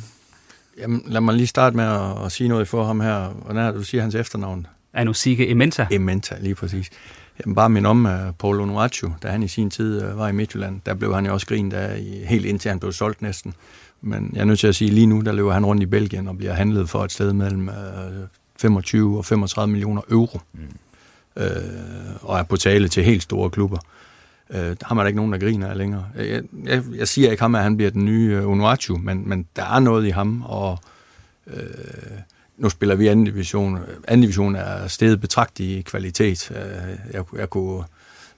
Jamen, lad mig lige starte med at, at sige noget for ham her. Hvordan er det, du siger hans efternavn? Anosike Ementa. Ementa, lige præcis. Jamen, bare min om, at Paul Onuachu, da han i sin tid uh, var i Midtjylland, der blev han jo også grint af, helt indtil han blev solgt næsten. Men jeg er nødt til at sige, lige nu, der løber han rundt i Belgien og bliver handlet for et sted mellem uh, øh, 25 og 35 millioner euro. Mm. Uh, og er på tale til helt store klubber. Uh, der har man ikke nogen, der griner af længere. Jeg, jeg, jeg siger ikke ham, at han bliver den nye uh, Onuachu, men, men der er noget i ham, og uh, nu spiller vi anden division. Anden division er stedet betragtet i kvalitet. Øh, jeg, jeg, kunne,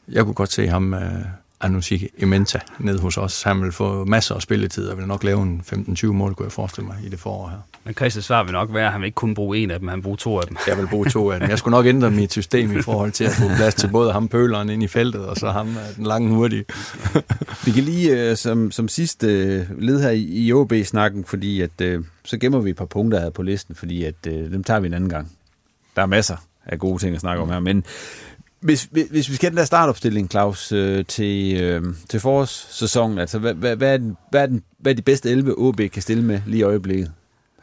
jeg kunne godt se ham, øh, Anusik Ementa, ned hos os. Han vil få masser af spilletid og vil nok lave en 15-20 mål, kunne jeg forestille mig, i det forår her. Men Christians svar vil nok være, at han vil ikke kun bruge en af dem, han vil bruge to af dem. Jeg vil bruge to af dem. Jeg skulle nok ændre mit system i forhold til at få plads til både ham pøleren ind i feltet, og så ham øh, den lange hurtige. Vi kan lige uh, som, som sidste uh, led her i, OB-snakken, fordi at, så gemmer vi et par punkter her på listen, fordi at, dem tager vi en anden gang. Der er masser af gode ting at snakke om her, men hvis, hvis vi skal den der startopstilling, Claus, øh, til, øh, til forårssæsonen, altså hvad, hvad, hvad, er den, hvad, er den, hvad er de bedste 11 OB kan stille med lige i øjeblikket?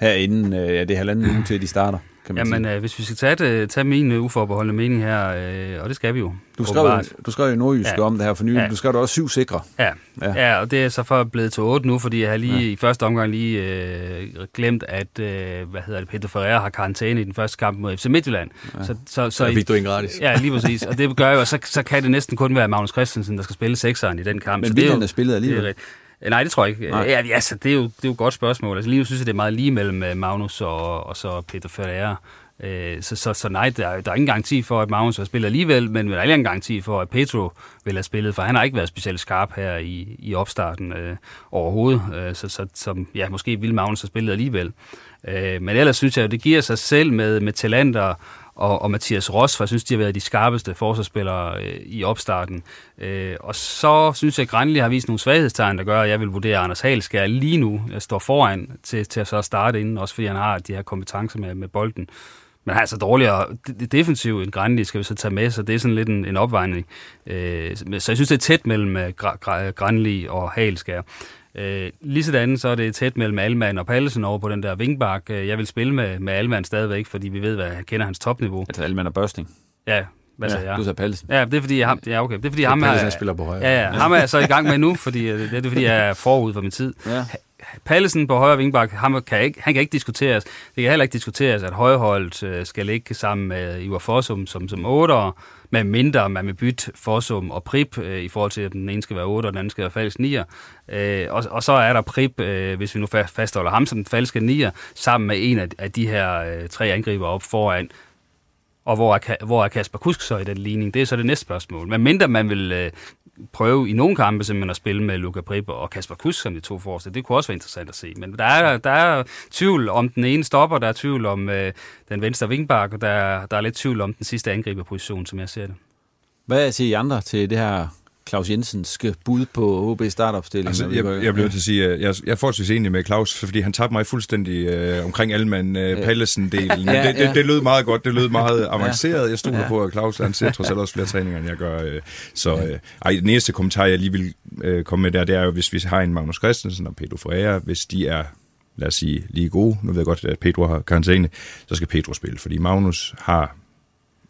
Herinde, øh, ja, det er halvanden uge til, de starter kan man Jamen, sige. Øh, hvis vi skal tage, det, tage min uforbeholdende mening her, øh, og det skal vi jo. Du skrev, du skrev jo Nordjysk ja. om det her for nylig, ja. du skrev også syv sikre. Ja. ja, ja og det er så for blevet til otte nu, fordi jeg har lige ja. i første omgang lige øh, glemt, at øh, hvad hedder det, Peter Ferreira har karantæne i den første kamp mod FC Midtjylland. Ja. Så, så, så, ja, fik du en gratis. Ja, lige præcis. Og det gør jo, at så, så kan det næsten kun være Magnus Christensen, der skal spille sekseren i den kamp. Men Midtjylland er spillet alligevel. Det er, Nej, det tror jeg ikke. Nej. Ja, altså, det, er jo, det er jo et godt spørgsmål. Altså, lige nu synes jeg, det er meget lige mellem øh, Magnus og, og så Peter Ferreira. Øh, så, så, så nej, der, er, der er ingen garanti for, at Magnus har spillet alligevel, men der er ingen garanti for, at Petro vil have spillet, for han har ikke været specielt skarp her i, i opstarten øh, overhovedet. Øh, så, så som, ja, måske vil Magnus have spillet alligevel. Øh, men ellers synes jeg, at det giver sig selv med, med talenter og, og Mathias Ross, for jeg synes, de har været de skarpeste forsvarsspillere øh, i opstarten. Øh, og så synes jeg, at Granli har vist nogle svaghedstegn, der gør, at jeg vil vurdere, at Anders Halskær lige nu øh, står foran til, til at så starte inden, også fordi han har de her kompetencer med, med bolden. Men han er altså dårligere defensiv end Granli, skal vi så tage med, så det er sådan lidt en, en opvejning. Øh, så jeg synes, det er tæt mellem øh, Granli og Halskær. Øh, lige sådan, så er det tæt mellem Alman og Pallesen over på den der vingbak. Øh, jeg vil spille med, med Alman stadigvæk, fordi vi ved, hvad jeg kender hans topniveau. Altså Alman og Børsting? Ja, hvad ja, jeg? Du sagde Pallesen. Ja, det er fordi, jeg, ja, okay. det er, fordi ham er... spiller på højre. Ja, ja, ham er jeg så i gang med nu, fordi det er, fordi, jeg er forud for min tid. Ja. Pallesen på højre vingbak, han kan, ikke, han kan ikke diskuteres. Det kan heller ikke diskuteres, at højholdt øh, skal ligge sammen med Ivar Fossum som, som 8'er, med mindre man vil bytte Fossum og Prip, øh, i forhold til, at den ene skal være 8, og den anden skal være falsk 9. Øh, og, og så er der Prip, øh, hvis vi nu fastholder ham som den falske 9, sammen med en af, af de her øh, tre angriber op foran. Og hvor er, hvor er Kasper Kusk så i den ligning? Det er så det næste spørgsmål. Men mindre man vil øh, prøve i nogle kampe simpelthen at spille med Luka Pripper og Kasper Kusk som de to forreste. Det kunne også være interessant at se. Men der er, der er tvivl om den ene stopper, der er tvivl om øh, den venstre vingbak, og der, der er lidt tvivl om den sidste angriberposition, som jeg ser det. Hvad siger I andre til det her Claus Jensens bud på OB startopstilling? Altså, jeg, jeg bliver til at sige, at jeg, jeg er forholdsvis enig med Claus, fordi han tabte mig fuldstændig øh, omkring Alman øh, Pallesen-delen. ja, det, det, ja. det, lød meget godt, det lød meget avanceret. Jeg stod ja. på, at Claus han ser trods alt også flere træninger, end jeg gør. Øh, så øh, ej, den eneste kommentar, jeg lige vil øh, komme med der, det er jo, hvis vi har en Magnus Christensen og Pedro Ferreira, hvis de er lad os sige, lige gode. Nu ved jeg godt, at Pedro har karantæne, så skal Pedro spille, fordi Magnus har,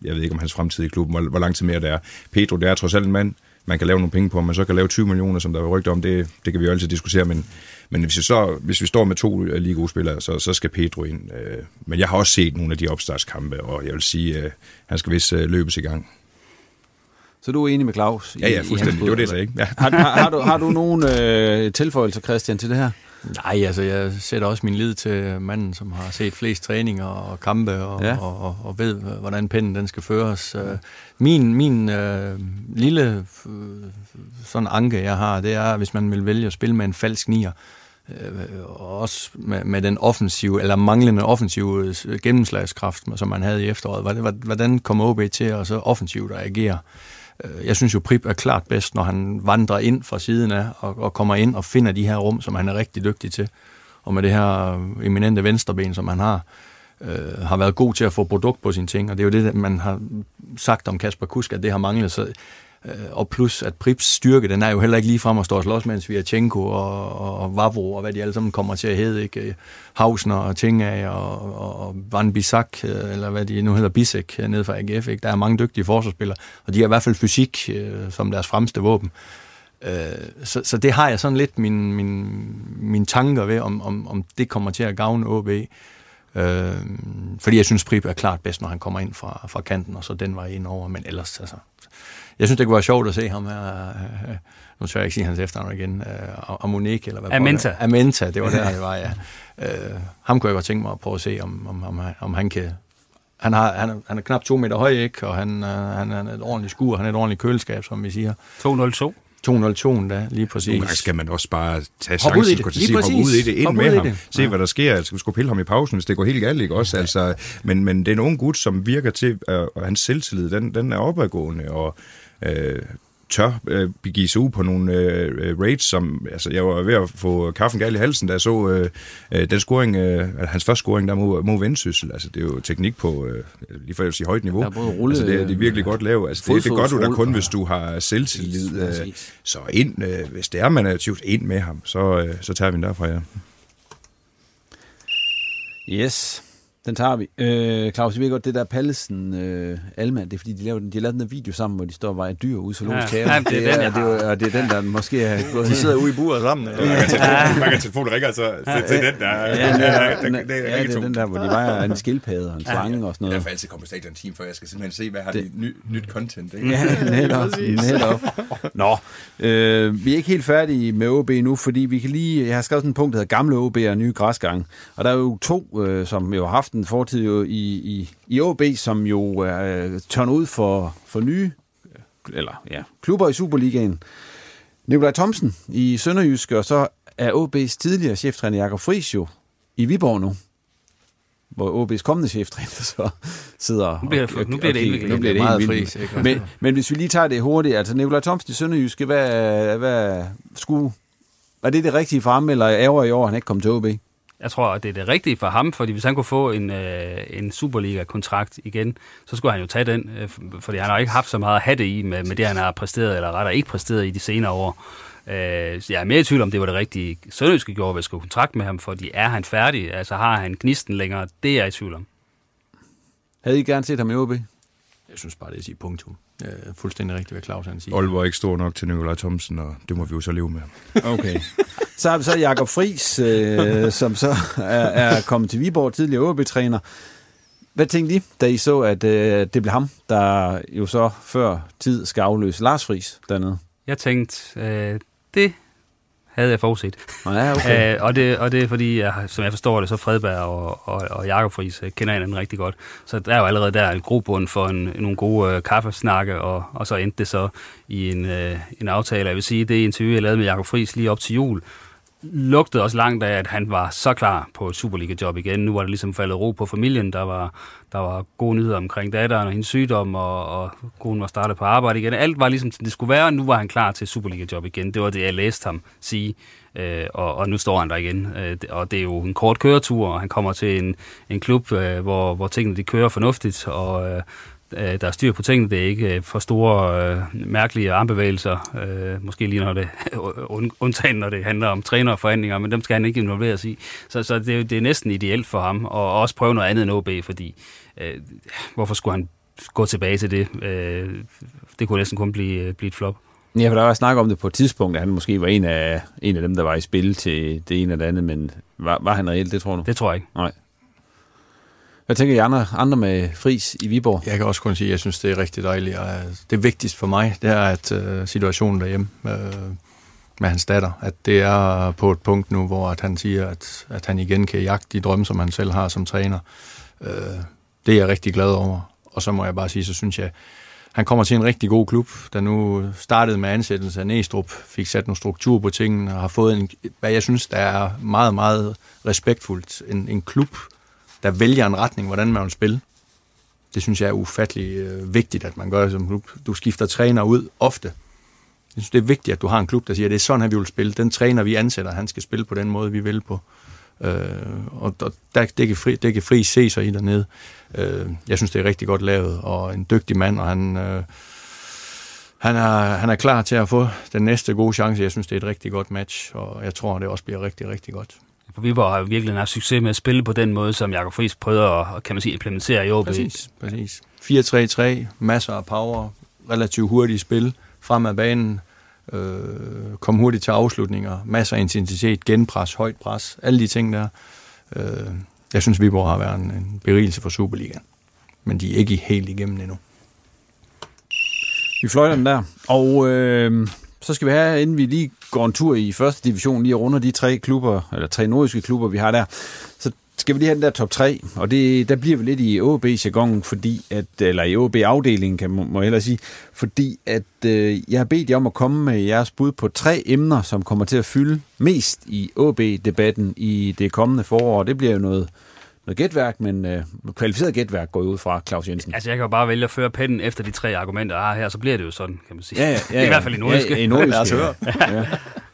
jeg ved ikke om hans fremtid i klubben, hvor, hvor lang tid mere det er. Pedro, det er trods alt en mand, man kan lave nogle penge på, om man så kan lave 20 millioner, som der er rygter om, det, det kan vi jo altid diskutere, men, men hvis, vi så, hvis vi står med to øh, lige gode spillere, så, så skal Pedro ind. Øh, men jeg har også set nogle af de opstartskampe, og jeg vil sige, øh, han skal vist løbes i gang. Så du er enig med Claus? Ja, ja, fuldstændig. Det var det, så ikke. Ja. Har, har, har, du, har du nogle øh, tilføjelser, Christian, til det her? Nej, altså jeg sætter også min lid til manden, som har set flest træninger og kampe og, ja. og, og, og ved, hvordan pinden den skal føres. Ja. Min, min øh, lille øh, sådan anke, jeg har, det er, hvis man vil vælge at spille med en falsk nier, øh, også med, med den offensive, eller manglende offensive gennemslagskraft, som man havde i efteråret. Hvordan kommer OB til at så offensivt at agere? Øh, jeg synes jo, Prip er klart bedst, når han vandrer ind fra siden af og, og kommer ind og finder de her rum, som han er rigtig dygtig til. Og med det her eminente venstreben, som han har, øh, har været god til at få produkt på sine ting. Og det er jo det, man har sagt om Kasper Kusk, at det har manglet. Så Øh, og plus, at Prips styrke, den er jo heller ikke lige frem at stå og slås med Sviatchenko og, og Vavro, og hvad de alle sammen kommer til at hedde, ikke? Hausner og Tinga og, og Van Bisak, øh, eller hvad de nu hedder, Bisek, øh, nede fra AGF. Ikke? Der er mange dygtige forsvarsspillere, og de har i hvert fald fysik øh, som deres fremste våben. Øh, så, så det har jeg sådan lidt min, min, min tanker ved, om, om, om det kommer til at gavne OB. Øh, fordi jeg synes, Prip er klart bedst, når han kommer ind fra, fra kanten, og så den var ind over. Men ellers, altså, jeg synes, det kunne være sjovt at se ham her. Øh, nu tør jeg ikke sige hans efternavn igen. Øh, Amonik, eller hvad Amenta. Amenta, det var der, det var, ja. Øh, ham kunne jeg godt tænke mig at prøve at se, om, om, om, om han kan... Han, har, han, er, han er knap to meter høj, ikke? Og han, han er et ordentligt skur, han er et ordentligt køleskab, som vi siger. 202. 202 da, lige præcis. Nogle gange skal man også bare tage chancen, skulle sige, hoppe ud i det, ind med ham, se hvad der sker, altså, skulle pille ham i pausen, hvis det går helt galt, ikke også? Altså, men, men det er en ung gut, som virker til, og hans selvtillid, den, den er opadgående, og øh, tør øh, begive sig ud på nogle øh, raids, som, altså jeg var ved at få kaffen galt i halsen, da jeg så øh, øh den scoring, øh, hans første scoring der mod, mod Vendsyssel, altså det er jo teknik på, øh, lige for at sige højt niveau, rulle, altså det, er, det er virkelig godt lavet, altså det, det gør du da kun, hvis du har selvtillid, øh, så ind, øh, hvis det er, man er tvivl, ind med ham, så, øh, så tager vi den derfra, ja. Yes. Den tager vi. Øh, Claus, jeg ved godt, det der Pallesen øh, Alma, det er fordi, de, laver, de lavet den der video sammen, hvor de står og vejer dyr ude i zoologisk ja, ja, det, er den, det, er, og det er den, der måske er gået De sidder ude i buret sammen. Ja. Ja. Man kan telefonen ringer, så til den der. Ja, det er den der, hvor de vejer en skildpadde og en slange og sådan noget. Jeg får altid komme på stadion team, for jeg skal simpelthen se, hvad har de ny, nyt content. Ikke? Ja, netop. netop. Nå, øh, vi er ikke helt færdige med OB nu, fordi vi kan lige, jeg har skrevet sådan en punkt, der hedder gamle OB og nye græsgang. Og der er jo to, øh, som jo har haft en fortid jo i, i, i OB, som jo er øh, tørnet ud for, for nye eller, ja, klubber i Superligaen. Nikolaj Thomsen i Sønderjysk, og så er OB's tidligere cheftræner Jakob Friis jo i Viborg nu hvor OB's kommende cheftræner så sidder nu bliver, og, nu bliver det, helt, nu bliver det meget fris. Men, men hvis vi lige tager det hurtigt, altså Nikolaj Thomsen i Sønderjyske, hvad, hvad skulle, var det det rigtige for ham, eller ærger i år, han ikke kom til OB? Jeg tror, at det er det rigtige for ham, fordi hvis han kunne få en, øh, en Superliga-kontrakt igen, så skulle han jo tage den, øh, fordi han har ikke haft så meget at have det i med, med det, han har præsteret, eller rettere ikke præsteret i de senere år. Øh, jeg er mere i tvivl om, det var det rigtige Sønderjyske gjorde, hvis skulle kontrakt med ham, fordi er han færdig, altså har han gnisten længere, det er jeg i tvivl om. Havde I gerne set ham i OB? Jeg synes bare, det er at sige punktum. Øh, fuldstændig rigtigt, hvad Claus han siger. Aalborg er ikke stor nok til Nikolaj Thomsen, og det må vi jo så leve med. Okay. Så har vi så Jakob Friis, øh, som så er, er kommet til Viborg, tidligere OB-træner. Hvad tænkte I, da I så, at øh, det blev ham, der jo så før tid skal afløse Lars Friis dernede? Jeg tænkte, øh, det havde jeg forudset. Ja, okay. øh, og, det, og det er fordi, jeg, som jeg forstår det, så Fredberg og, og, og Jakob Friis øh, kender hinanden rigtig godt. Så der er jo allerede der en grobund for en, nogle gode øh, kaffesnakke, og, og så endte det så i en, øh, en aftale. Jeg vil sige, det interview, jeg lavede med Jakob Friis lige op til jul, lugtede også langt af, at han var så klar på et Superliga-job igen. Nu var det ligesom faldet ro på familien. Der var, der var gode nyheder omkring datteren og hendes sygdom, og, og konen var startet på arbejde igen. Alt var ligesom, det skulle være, og nu var han klar til et Superliga-job igen. Det var det, jeg læste ham sige. Øh, og, og nu står han der igen. Øh, og det er jo en kort køretur, og han kommer til en, en klub, øh, hvor, hvor tingene de kører fornuftigt, og øh, der er styr på tingene. Det er ikke øh, for store, øh, mærkelige armbevægelser. Øh, måske lige når det undtagen, når det handler om trænerforhandlinger, men dem skal han ikke involveres i. Så, så det, det er næsten ideelt for ham, og også prøve noget andet end OB, fordi øh, hvorfor skulle han gå tilbage til det? Øh, det kunne næsten kun blive, blive et flop. Ja, for der var snak om det på et tidspunkt, at han måske var en af, en af dem, der var i spil til det ene eller det andet, men var, var han reelt, det tror du? Det tror jeg ikke. Nej. Hvad tænker I andre, andre med Fris i Viborg? Jeg kan også kun sige, at jeg synes, det er rigtig dejligt. Og øh, det vigtigste for mig, det er, at øh, situationen derhjemme øh, med hans datter, at det er på et punkt nu, hvor at han siger, at, at han igen kan jagte de drømme, som han selv har som træner. Det er jeg rigtig glad over. Og så må jeg bare sige, så synes jeg, han kommer til en rigtig god klub, der nu startede med ansættelse af Næstrup, fik sat nogle struktur på tingene, og har fået en, hvad jeg synes, der er meget, meget respektfuldt. En, en klub, der vælger en retning, hvordan man vil spille. Det synes jeg er ufattelig øh, vigtigt, at man gør som klub. Du skifter træner ud ofte. Jeg synes, det er vigtigt, at du har en klub, der siger, at det er sådan, her, vi vil spille. Den træner, vi ansætter, han skal spille på den måde, vi vil på. Øh, og der, det, kan fri, det kan fri se sig i dernede. Øh, jeg synes, det er rigtig godt lavet, og en dygtig mand, og han, øh, han, er, han er klar til at få den næste gode chance. Jeg synes, det er et rigtig godt match, og jeg tror, det også bliver rigtig, rigtig godt. For Viborg har virkelig haft succes med at spille på den måde, som Jakob Friis prøvede at kan man sige, implementere i OB. Præcis, præcis. 4-3-3, masser af power, relativt hurtigt spil, frem af banen, øh, kom hurtigt til afslutninger, masser af intensitet, genpres, højt pres, alle de ting der. Øh, jeg synes, Viborg har været en, en berigelse for Superligaen, men de er ikke helt igennem endnu. Vi fløjter den der, og øh, så skal vi have, inden vi lige går en tur i første division, lige runder de tre klubber, eller tre nordiske klubber, vi har der, så skal vi lige have den der top 3, og det, der bliver vi lidt i OB jargon fordi at, eller i OB afdelingen kan må, må jeg sige, fordi at øh, jeg har bedt jer om at komme med jeres bud på tre emner, som kommer til at fylde mest i OB-debatten i det kommende forår. Det bliver jo noget, noget gætværk, men øh, kvalificeret gætværk går ud fra Claus Jensen. Altså, jeg kan jo bare vælge at føre pennen efter de tre argumenter, jeg har her, så bliver det jo sådan, kan man sige. Ja, ja, ja, ja. I hvert fald i nordiske. Ja, i nordiske, ja. ja.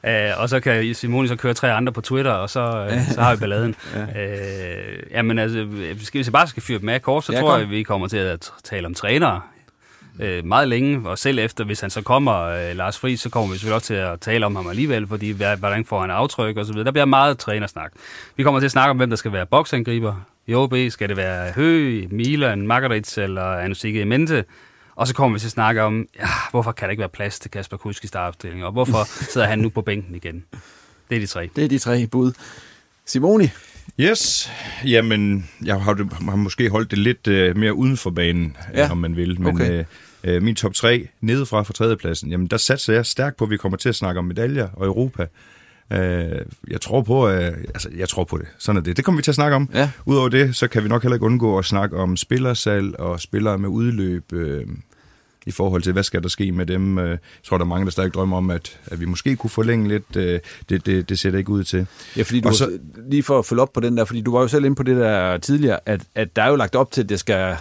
ja. Uh, og så kan Simone så køre tre andre på Twitter, og så, uh, så har vi balladen. ja. Uh, jamen altså, hvis vi bare skal fyre dem af kort, så ja, tror kom. jeg, vi kommer til at tale om trænere øh, meget længe, og selv efter, hvis han så kommer, øh, Lars Friis, så kommer vi selvfølgelig også til at tale om ham alligevel, fordi hvordan får han aftryk og så videre. Der bliver meget trænersnak. Vi kommer til at snakke om, hvem der skal være boksangriber. I OB skal det være Høgh, Milan, Margaret eller Anusike Mente. Og så kommer vi til at snakke om, ja, hvorfor kan der ikke være plads til Kasper Kusk i startopstillingen, og hvorfor sidder han nu på bænken igen? Det er de tre. Det er de tre bud. Simoni? Yes, jamen, jeg har, har måske holdt det lidt uh, mere uden for banen, ja. om man vil, men okay. uh, uh, min top 3 nedefra fra tredjepladsen, jamen der satser jeg stærkt på, at vi kommer til at snakke om medaljer og Europa. Uh, jeg tror på, uh, altså jeg tror på det. Sådan er det. Det kommer vi til at snakke om. Ja. Udover det, så kan vi nok heller ikke undgå at snakke om spillersalg og spillere med udløb. Uh, i forhold til, hvad skal der ske med dem. Jeg tror, der er mange, der stadig drømmer om, at, at vi måske kunne forlænge lidt. Det, det, det ser det ikke ud til. Ja, fordi du så, lige for at følge op på den der, fordi du var jo selv inde på det der tidligere, at, at der er jo lagt op til, at det skal,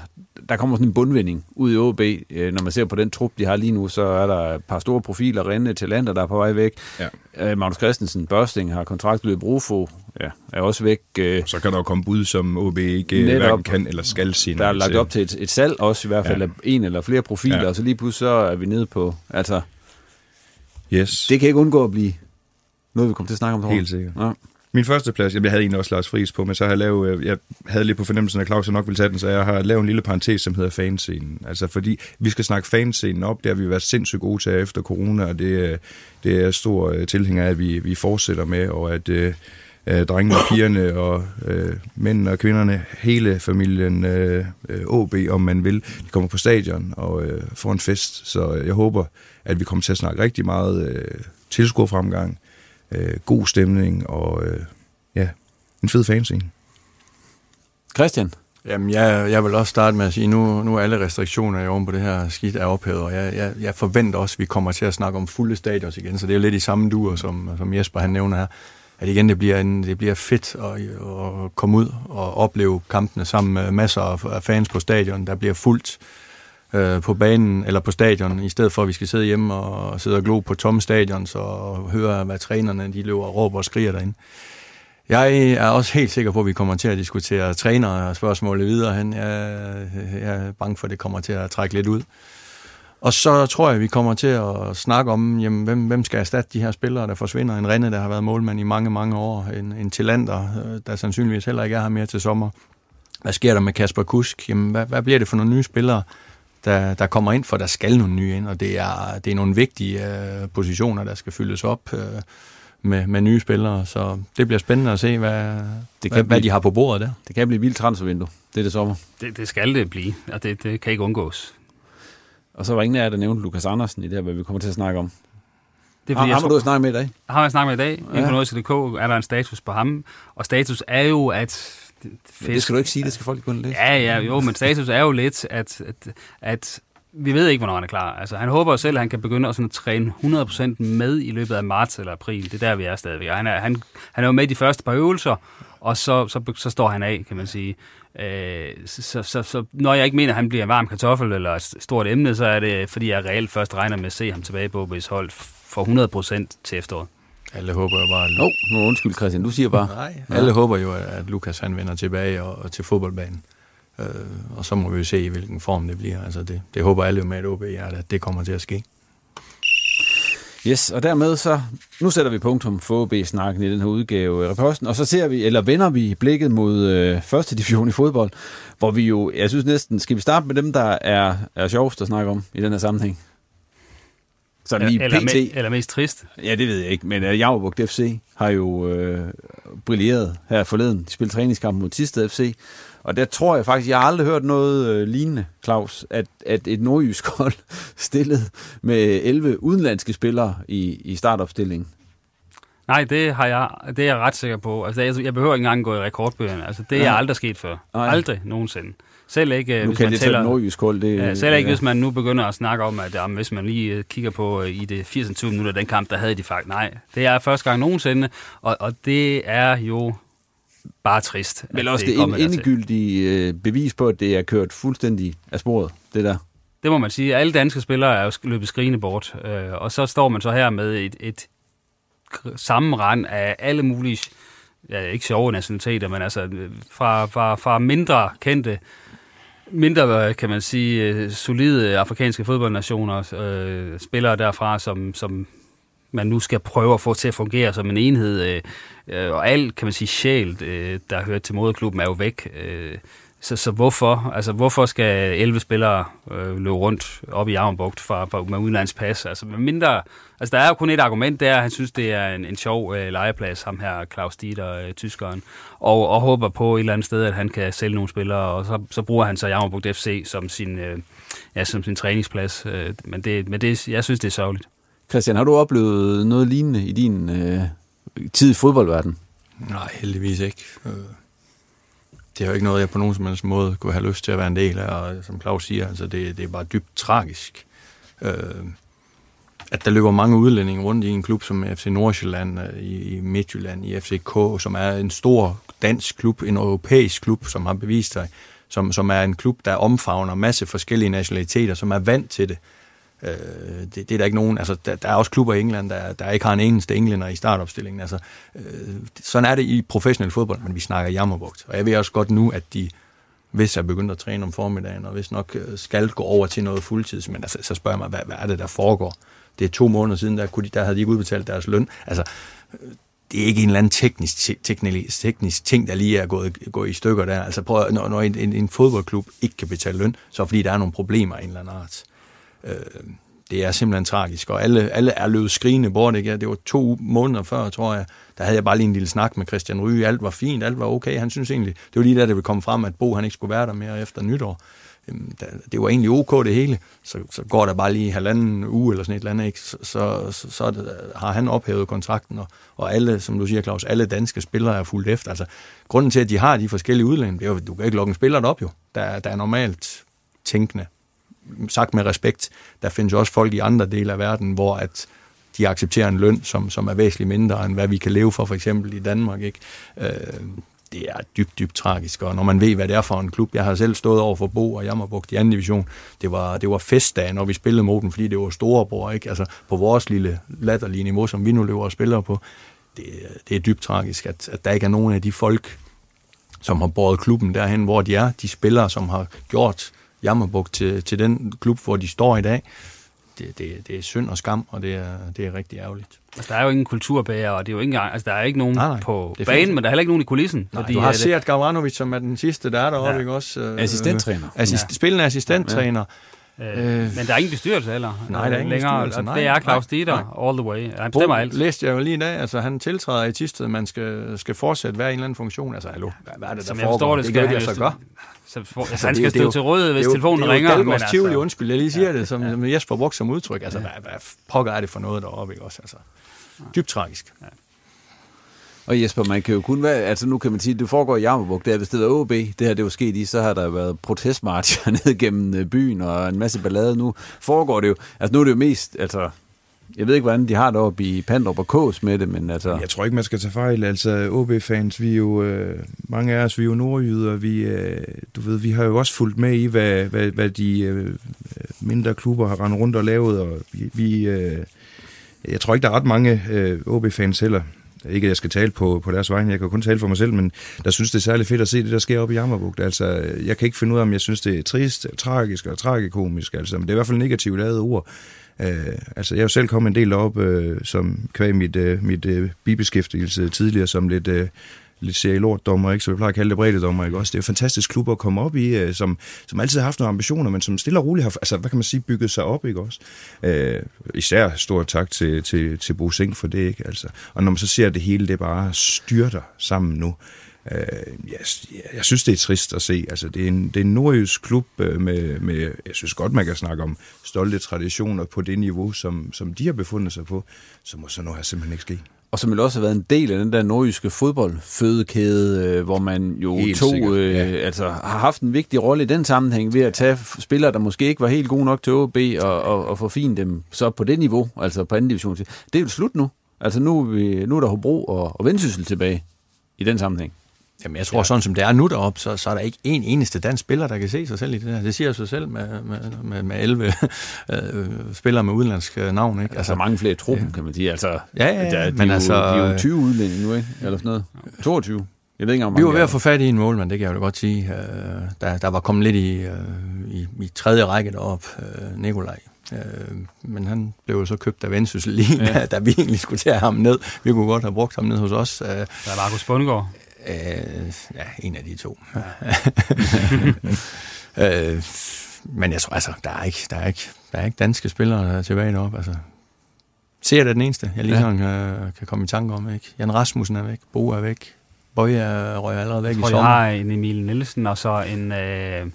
der kommer sådan en bundvinding ud i OB. Når man ser på den trup, de har lige nu, så er der et par store profiler, Renne, Talenter, der er på vej væk. Ja. Magnus Christensen, Børsting har kontraktlydet Brufo, ja, er også væk. Så kan der jo komme bud, som OB ikke hverken kan eller skal sige Der er lagt op til et, et salg også, i hvert fald ja. en eller flere profiler, ja. og så lige pludselig så er vi nede på, altså... Yes. Det kan ikke undgå at blive noget, vi kommer til at snakke om. Helt sikkert. Ja. Min første plads, jeg havde egentlig også Lars Friis på, men så har jeg lavet, øh, jeg havde lidt på fornemmelsen, at Claus nok ville tage den, så jeg har lavet en lille parentes, som hedder fanscenen. Altså fordi vi skal snakke fanscenen op, det har vi været sindssygt gode til efter corona, og det, øh, det er stor øh, tilhænger af, at vi, vi fortsætter med, og at øh, drengene og pigerne og øh, mændene og kvinderne, hele familien øh, OB, om man vil, de kommer på stadion og øh, får en fest. Så jeg håber, at vi kommer til at snakke rigtig meget øh, tilskuerfremgang, øh, god stemning og øh, ja, en fed fanscene. Christian? Jamen, jeg, jeg vil også starte med at sige, nu, nu er alle restriktioner i oven på det her skidt er ophævet, og jeg, jeg, jeg forventer også, at vi kommer til at snakke om fulde stadions igen, så det er jo lidt i samme duer, som, som Jesper han nævner her at igen det bliver, en, det bliver fedt at, at komme ud og opleve kampene sammen med masser af fans på stadion, der bliver fuldt øh, Øh, på banen eller på stadion, i stedet for at vi skal sidde hjemme og sidde og glo på tomme stadions og høre, hvad trænerne de løber og råber og skriger derinde. Jeg er også helt sikker på, at vi kommer til at diskutere træner og spørgsmålet videre hen. Jeg, jeg er bange for, at det kommer til at trække lidt ud. Og så tror jeg, vi kommer til at snakke om, jamen, hvem, hvem skal erstatte de her spillere, der forsvinder. En Renne, der har været målmand i mange, mange år. En, en Tillander, øh, der sandsynligvis heller ikke er her mere til sommer. Hvad sker der med Kasper Kusk? Jamen, hvad, hvad bliver det for nogle nye spillere, der, der kommer ind, for der skal nogle nye ind, og det er, det er nogle vigtige øh, positioner, der skal fyldes op øh, med, med nye spillere, så det bliver spændende at se, hvad, det kan hvad, hvad de har på bordet der. Det kan blive vildt transfervindue, det er det sommer. Det, det skal det blive, og det, det kan ikke undgås. Og så var ingen af jer, der nævnte Lukas Andersen i det her, hvad vi kommer til at snakke om. Det er, Har, fordi, jeg har tror- du snakket med i dag? har jeg snakket med i dag. Ja. Inde på Nordjyske.dk er der en status på ham. Og status er jo, at... Men det skal du ikke sige, det skal folk kun læse. Ja, ja, jo, men status er jo lidt, at, at, at vi ved ikke, hvornår han er klar. Altså, han håber jo selv, at han kan begynde at sådan træne 100% med i løbet af marts eller april. Det er der, vi er stadigvæk. Og Han er, han, han er jo med i de første par øvelser, og så, så, så står han af, kan man sige. Øh, så, så, så, så når jeg ikke mener, at han bliver en varm kartoffel eller et stort emne, så er det, fordi jeg reelt først regner med at se ham tilbage på OB's hold for 100% til efteråret. Alle håber jo bare, at Åh, oh, nu undskyld Christian, du siger bare. Nej, alle håber jo, at Lukas han vender tilbage og, og til fodboldbanen. Øh, og så må vi jo se, i hvilken form det bliver. Altså det, det håber alle jo med et OB, at det kommer til at ske. Yes, og dermed så, nu sætter vi punktum for OB-snakken i den her udgave af reposten, og så ser vi, eller vender vi blikket mod øh, første division i fodbold, hvor vi jo, jeg synes næsten, skal vi starte med dem, der er, er sjovest at snakke om i den her sammenhæng? Så lige eller, PT. me, eller mest trist. Ja, det ved jeg ikke, men uh, Javbugt FC har jo øh, brilleret her forleden. De spillede træningskamp mod Tisted FC, og der tror jeg faktisk, jeg har aldrig hørt noget øh, lignende, Claus, at, at et nordjysk hold stillet med 11 udenlandske spillere i, i startopstillingen. Nej, det, har jeg, det er jeg ret sikker på. Altså, jeg, jeg behøver ikke engang gå i rekordbøgerne. Altså, det er Nej. aldrig sket før. Nej. Aldrig nogensinde. Selv ikke, Nu hvis kan man det tæller... nordjysk hold. Det, Ja, selv ikke, hvis man nu begynder at snakke om, at jamen, hvis man lige øh, kigger på øh, i det 80. minutter, den kamp, der havde de faktisk. Nej, det er første gang nogensinde, og, og det er jo bare trist. At også det dertil. endegyldige øh, bevis på, at det er kørt fuldstændig af sporet, det der. Det må man sige. Alle danske spillere er jo løbet skrigende bort, øh, og så står man så her med et, et sammenrend af alle mulige, ja, ikke sjove nationaliteter, men altså øh, fra, fra, fra mindre kendte, mindre, kan man sige, øh, solide afrikanske fodboldnationer, øh, spillere derfra, som, som man nu skal prøve at få til at fungere som en enhed. Øh, øh og alt, kan man sige, sjæl, øh, der hører til moderklubben, er jo væk. Øh, så, så hvorfor? Altså, hvorfor skal 11 spillere øh, løbe rundt op i Armbugt fra, fra, med udenlandspas? Altså, med mindre, altså, der er jo kun et argument, er, at han synes, det er en, en sjov øh, legeplads, ham her, Claus Dieter, øh, tyskeren, og, og håber på et eller andet sted, at han kan sælge nogle spillere, og så, så bruger han så Jammerbugt FC som sin, øh, ja, som sin træningsplads. Øh, men det, men det, jeg synes, det er sørgeligt. Christian, har du oplevet noget lignende i din øh, tid i fodboldverdenen? Nej, heldigvis ikke. Det er jo ikke noget, jeg på nogen som helst måde kunne have lyst til at være en del af, og som Claus siger, altså det, det er bare dybt tragisk. Øh, at der løber mange udlændinge rundt i en klub som FC Nordsjælland, øh, i, i Midtjylland, i FCK, som er en stor dansk klub, en europæisk klub, som har bevist sig, som, som er en klub, der omfavner masse forskellige nationaliteter, som er vant til det. Øh, Øh, det, det er der ikke nogen, altså der, der er også klubber i England, der, der ikke har en eneste englænder i startopstillingen. Altså, øh, sådan er det i professionel fodbold, men vi snakker jammerbugt. Og jeg ved også godt nu, at de hvis jeg begynder at træne om formiddagen, og hvis nok øh, skal gå over til noget fuldtids, men altså, så spørger jeg mig, hvad, hvad er det, der foregår? Det er to måneder siden, der, kunne de, der havde de ikke udbetalt deres løn. Altså, øh, det er ikke en eller anden teknisk, teknisk, teknisk ting, der lige er gået, gået i stykker der. Altså prøv, når, når en, en, en fodboldklub ikke kan betale løn, så er fordi, der er nogle problemer af en eller anden art. Øh, Øh, det er simpelthen tragisk, og alle, alle er løbet skrigende bort. Ikke? Det var to måneder før, tror jeg, der havde jeg bare lige en lille snak med Christian Ryge. Alt var fint, alt var okay. Han synes egentlig, det var lige der, det ville komme frem, at Bo han ikke skulle være der mere efter nytår. Øhm, det var egentlig ok det hele. Så, så går der bare lige halvanden uge eller sådan et eller andet, ikke? så, så, så, så har han ophævet kontrakten, og, og alle, som du siger, Claus, alle danske spillere er fuldt efter. Altså, grunden til, at de har de forskellige udlændinge, det er jo, du kan ikke lukke en spiller op jo, der, der er normalt tænkende sagt med respekt, der findes jo også folk i andre dele af verden, hvor at de accepterer en løn, som, som er væsentligt mindre, end hvad vi kan leve for, for eksempel i Danmark. Ikke? Øh, det er dybt, dybt tragisk, og når man ved, hvad det er for en klub, jeg har selv stået over for Bo og Jammerbugt i anden division, det var, det var festdag, når vi spillede mod dem, fordi det var storebror, ikke? Altså på vores lille latterlige niveau, som vi nu løber og spiller på, det, det er dybt tragisk, at, at der ikke er nogen af de folk, som har båret klubben derhen, hvor de er, de spillere, som har gjort Jammerbugt til, til den klub, hvor de står i dag. Det, det, det er synd og skam, og det er, det er rigtig ærgerligt. Altså, der er jo ingen kulturbærer, og det er jo ikke engang, altså, der er ikke nogen Nej, nej, nej, nej, på det banen, findes- men der er heller ikke nogen i kulissen. Nej, du har at, set Gavranovic, som er den sidste, der er deroppe, Ja. ikke også? Øh, Assistenttræner. Assist, Ja. Spillende assistenttræner. Øh, men der er ingen bestyrelse heller. Nej, der er ingen længere, bestyrelse, nej. Det er Claus Nej, Dieter all the way. Han Bo bestemmer alt. læste jeg jo lige i dag, altså han tiltræder i Tisted, man skal, skal fortsætte være i en eller anden funktion. Altså, hallo, hvad, hvad er det, der Som jeg foregår? forstår det, det skal kan han jo ikke jo lade sig gøre. Så for, altså, Altså, han det skal er jo- det er stå jo- til rådighed, hvis det er jo- telefonen det er jo ringer. Dalgaards men Tivoli, altså- undskyld, jeg lige siger det, som, som Jesper brugte som udtryk. Altså, hvad, hvad pokker er det for noget deroppe, ikke også? Altså, dybt tragisk. Og Jesper, man kan jo kun være, altså nu kan man sige, det foregår i Jammerburg, det er, hvis det var OB, det her det var sket i, så har der været protestmarcher ned gennem øh, byen og en masse ballade. Nu foregår det jo, altså nu er det jo mest, altså, jeg ved ikke, hvordan de har det oppe i Pandrup og Kås med det, men altså... Jeg tror ikke, man skal tage fejl. Altså, OB-fans, vi er jo, øh, mange af os, vi er jo nordjyder. Vi, øh, du ved, vi har jo også fulgt med i, hvad, hvad, hvad de øh, mindre klubber har rendt rundt og lavet, og vi, vi øh, jeg tror ikke, der er ret mange øh, OB-fans heller. Ikke, at jeg skal tale på, på deres vegne, jeg kan kun tale for mig selv, men der synes, det er særligt fedt at se det, der sker oppe i Jammerbugt. Altså, jeg kan ikke finde ud af, om jeg synes, det er trist, tragisk eller tragikomisk, altså, men det er i hvert fald negativt lavet ord. Øh, altså, jeg er jo selv kommet en del op, øh, som kvæg mit, øh, mit øh, bibeskæftigelse tidligere, som lidt... Øh, lidt serie lortdommer, ikke? så vi plejer at kalde det breddedommer, ikke også? Det er en fantastisk klub at komme op i, øh, som, som altid har haft nogle ambitioner, men som stille og roligt har, altså, hvad kan man sige, bygget sig op, ikke også? Øh, især stor tak til, til, til Bo Sink for det, ikke? Altså, og når man så ser at det hele, det bare styrter sammen nu, Øh, jeg, jeg synes, det er trist at se. Altså, det, er en, det er en nordjysk klub øh, med, med, jeg synes godt, man kan snakke om stolte traditioner på det niveau, som, som de har befundet sig på, så må sådan noget her simpelthen ikke ske. Og som vil også have været en del af den der nordjyske fodboldfødekæde, øh, hvor man jo Helt to, sikkert, øh, ja. altså, har haft en vigtig rolle i den sammenhæng ved at tage spillere, der måske ikke var helt gode nok til OB, og, og, og forfine dem så på det niveau, altså på anden division. Det er jo slut nu. Altså nu er, vi, nu er der Hobro og, og Vendsyssel tilbage i den sammenhæng. Jamen, jeg tror, ja. sådan som det er nu deroppe, så, så er der ikke en eneste dansk spiller, der kan se sig selv i det der. Det siger sig selv med, med, med, med 11 øh, spillere med udenlandsk øh, navn, ikke? Altså mange flere i truppen, kan man sige. Altså, Ja, ja, ja, der, de men jo, altså, De er jo øh, 20 udlændinge nu, ikke? Eller sådan noget. 22. Jeg ved ikke, om Vi var ved at få fat i en målmand, det kan jeg jo godt sige. Øh, der, der var kommet lidt i, øh, i, i tredje række derop, øh, Nikolaj. Øh, men han blev jo så købt af Vendsyssel lige, Ja. ja. da vi egentlig skulle tage ham ned. Vi kunne godt have brugt ham ned hos os. Øh, Der er Markus Bundgaard. Øh, ja, en af de to. øh, men jeg tror altså, der er ikke, der er ikke, der er ikke danske spillere der er tilbage deroppe. Altså, ser det den eneste, jeg lige Ja. sådan kan, kan komme i tanke om. Ikke? Jan Rasmussen er væk, Bo er væk, Bøje er røg allerede væk Jeg i tror, jeg sommer. har en Emil Nielsen, og så en, øh,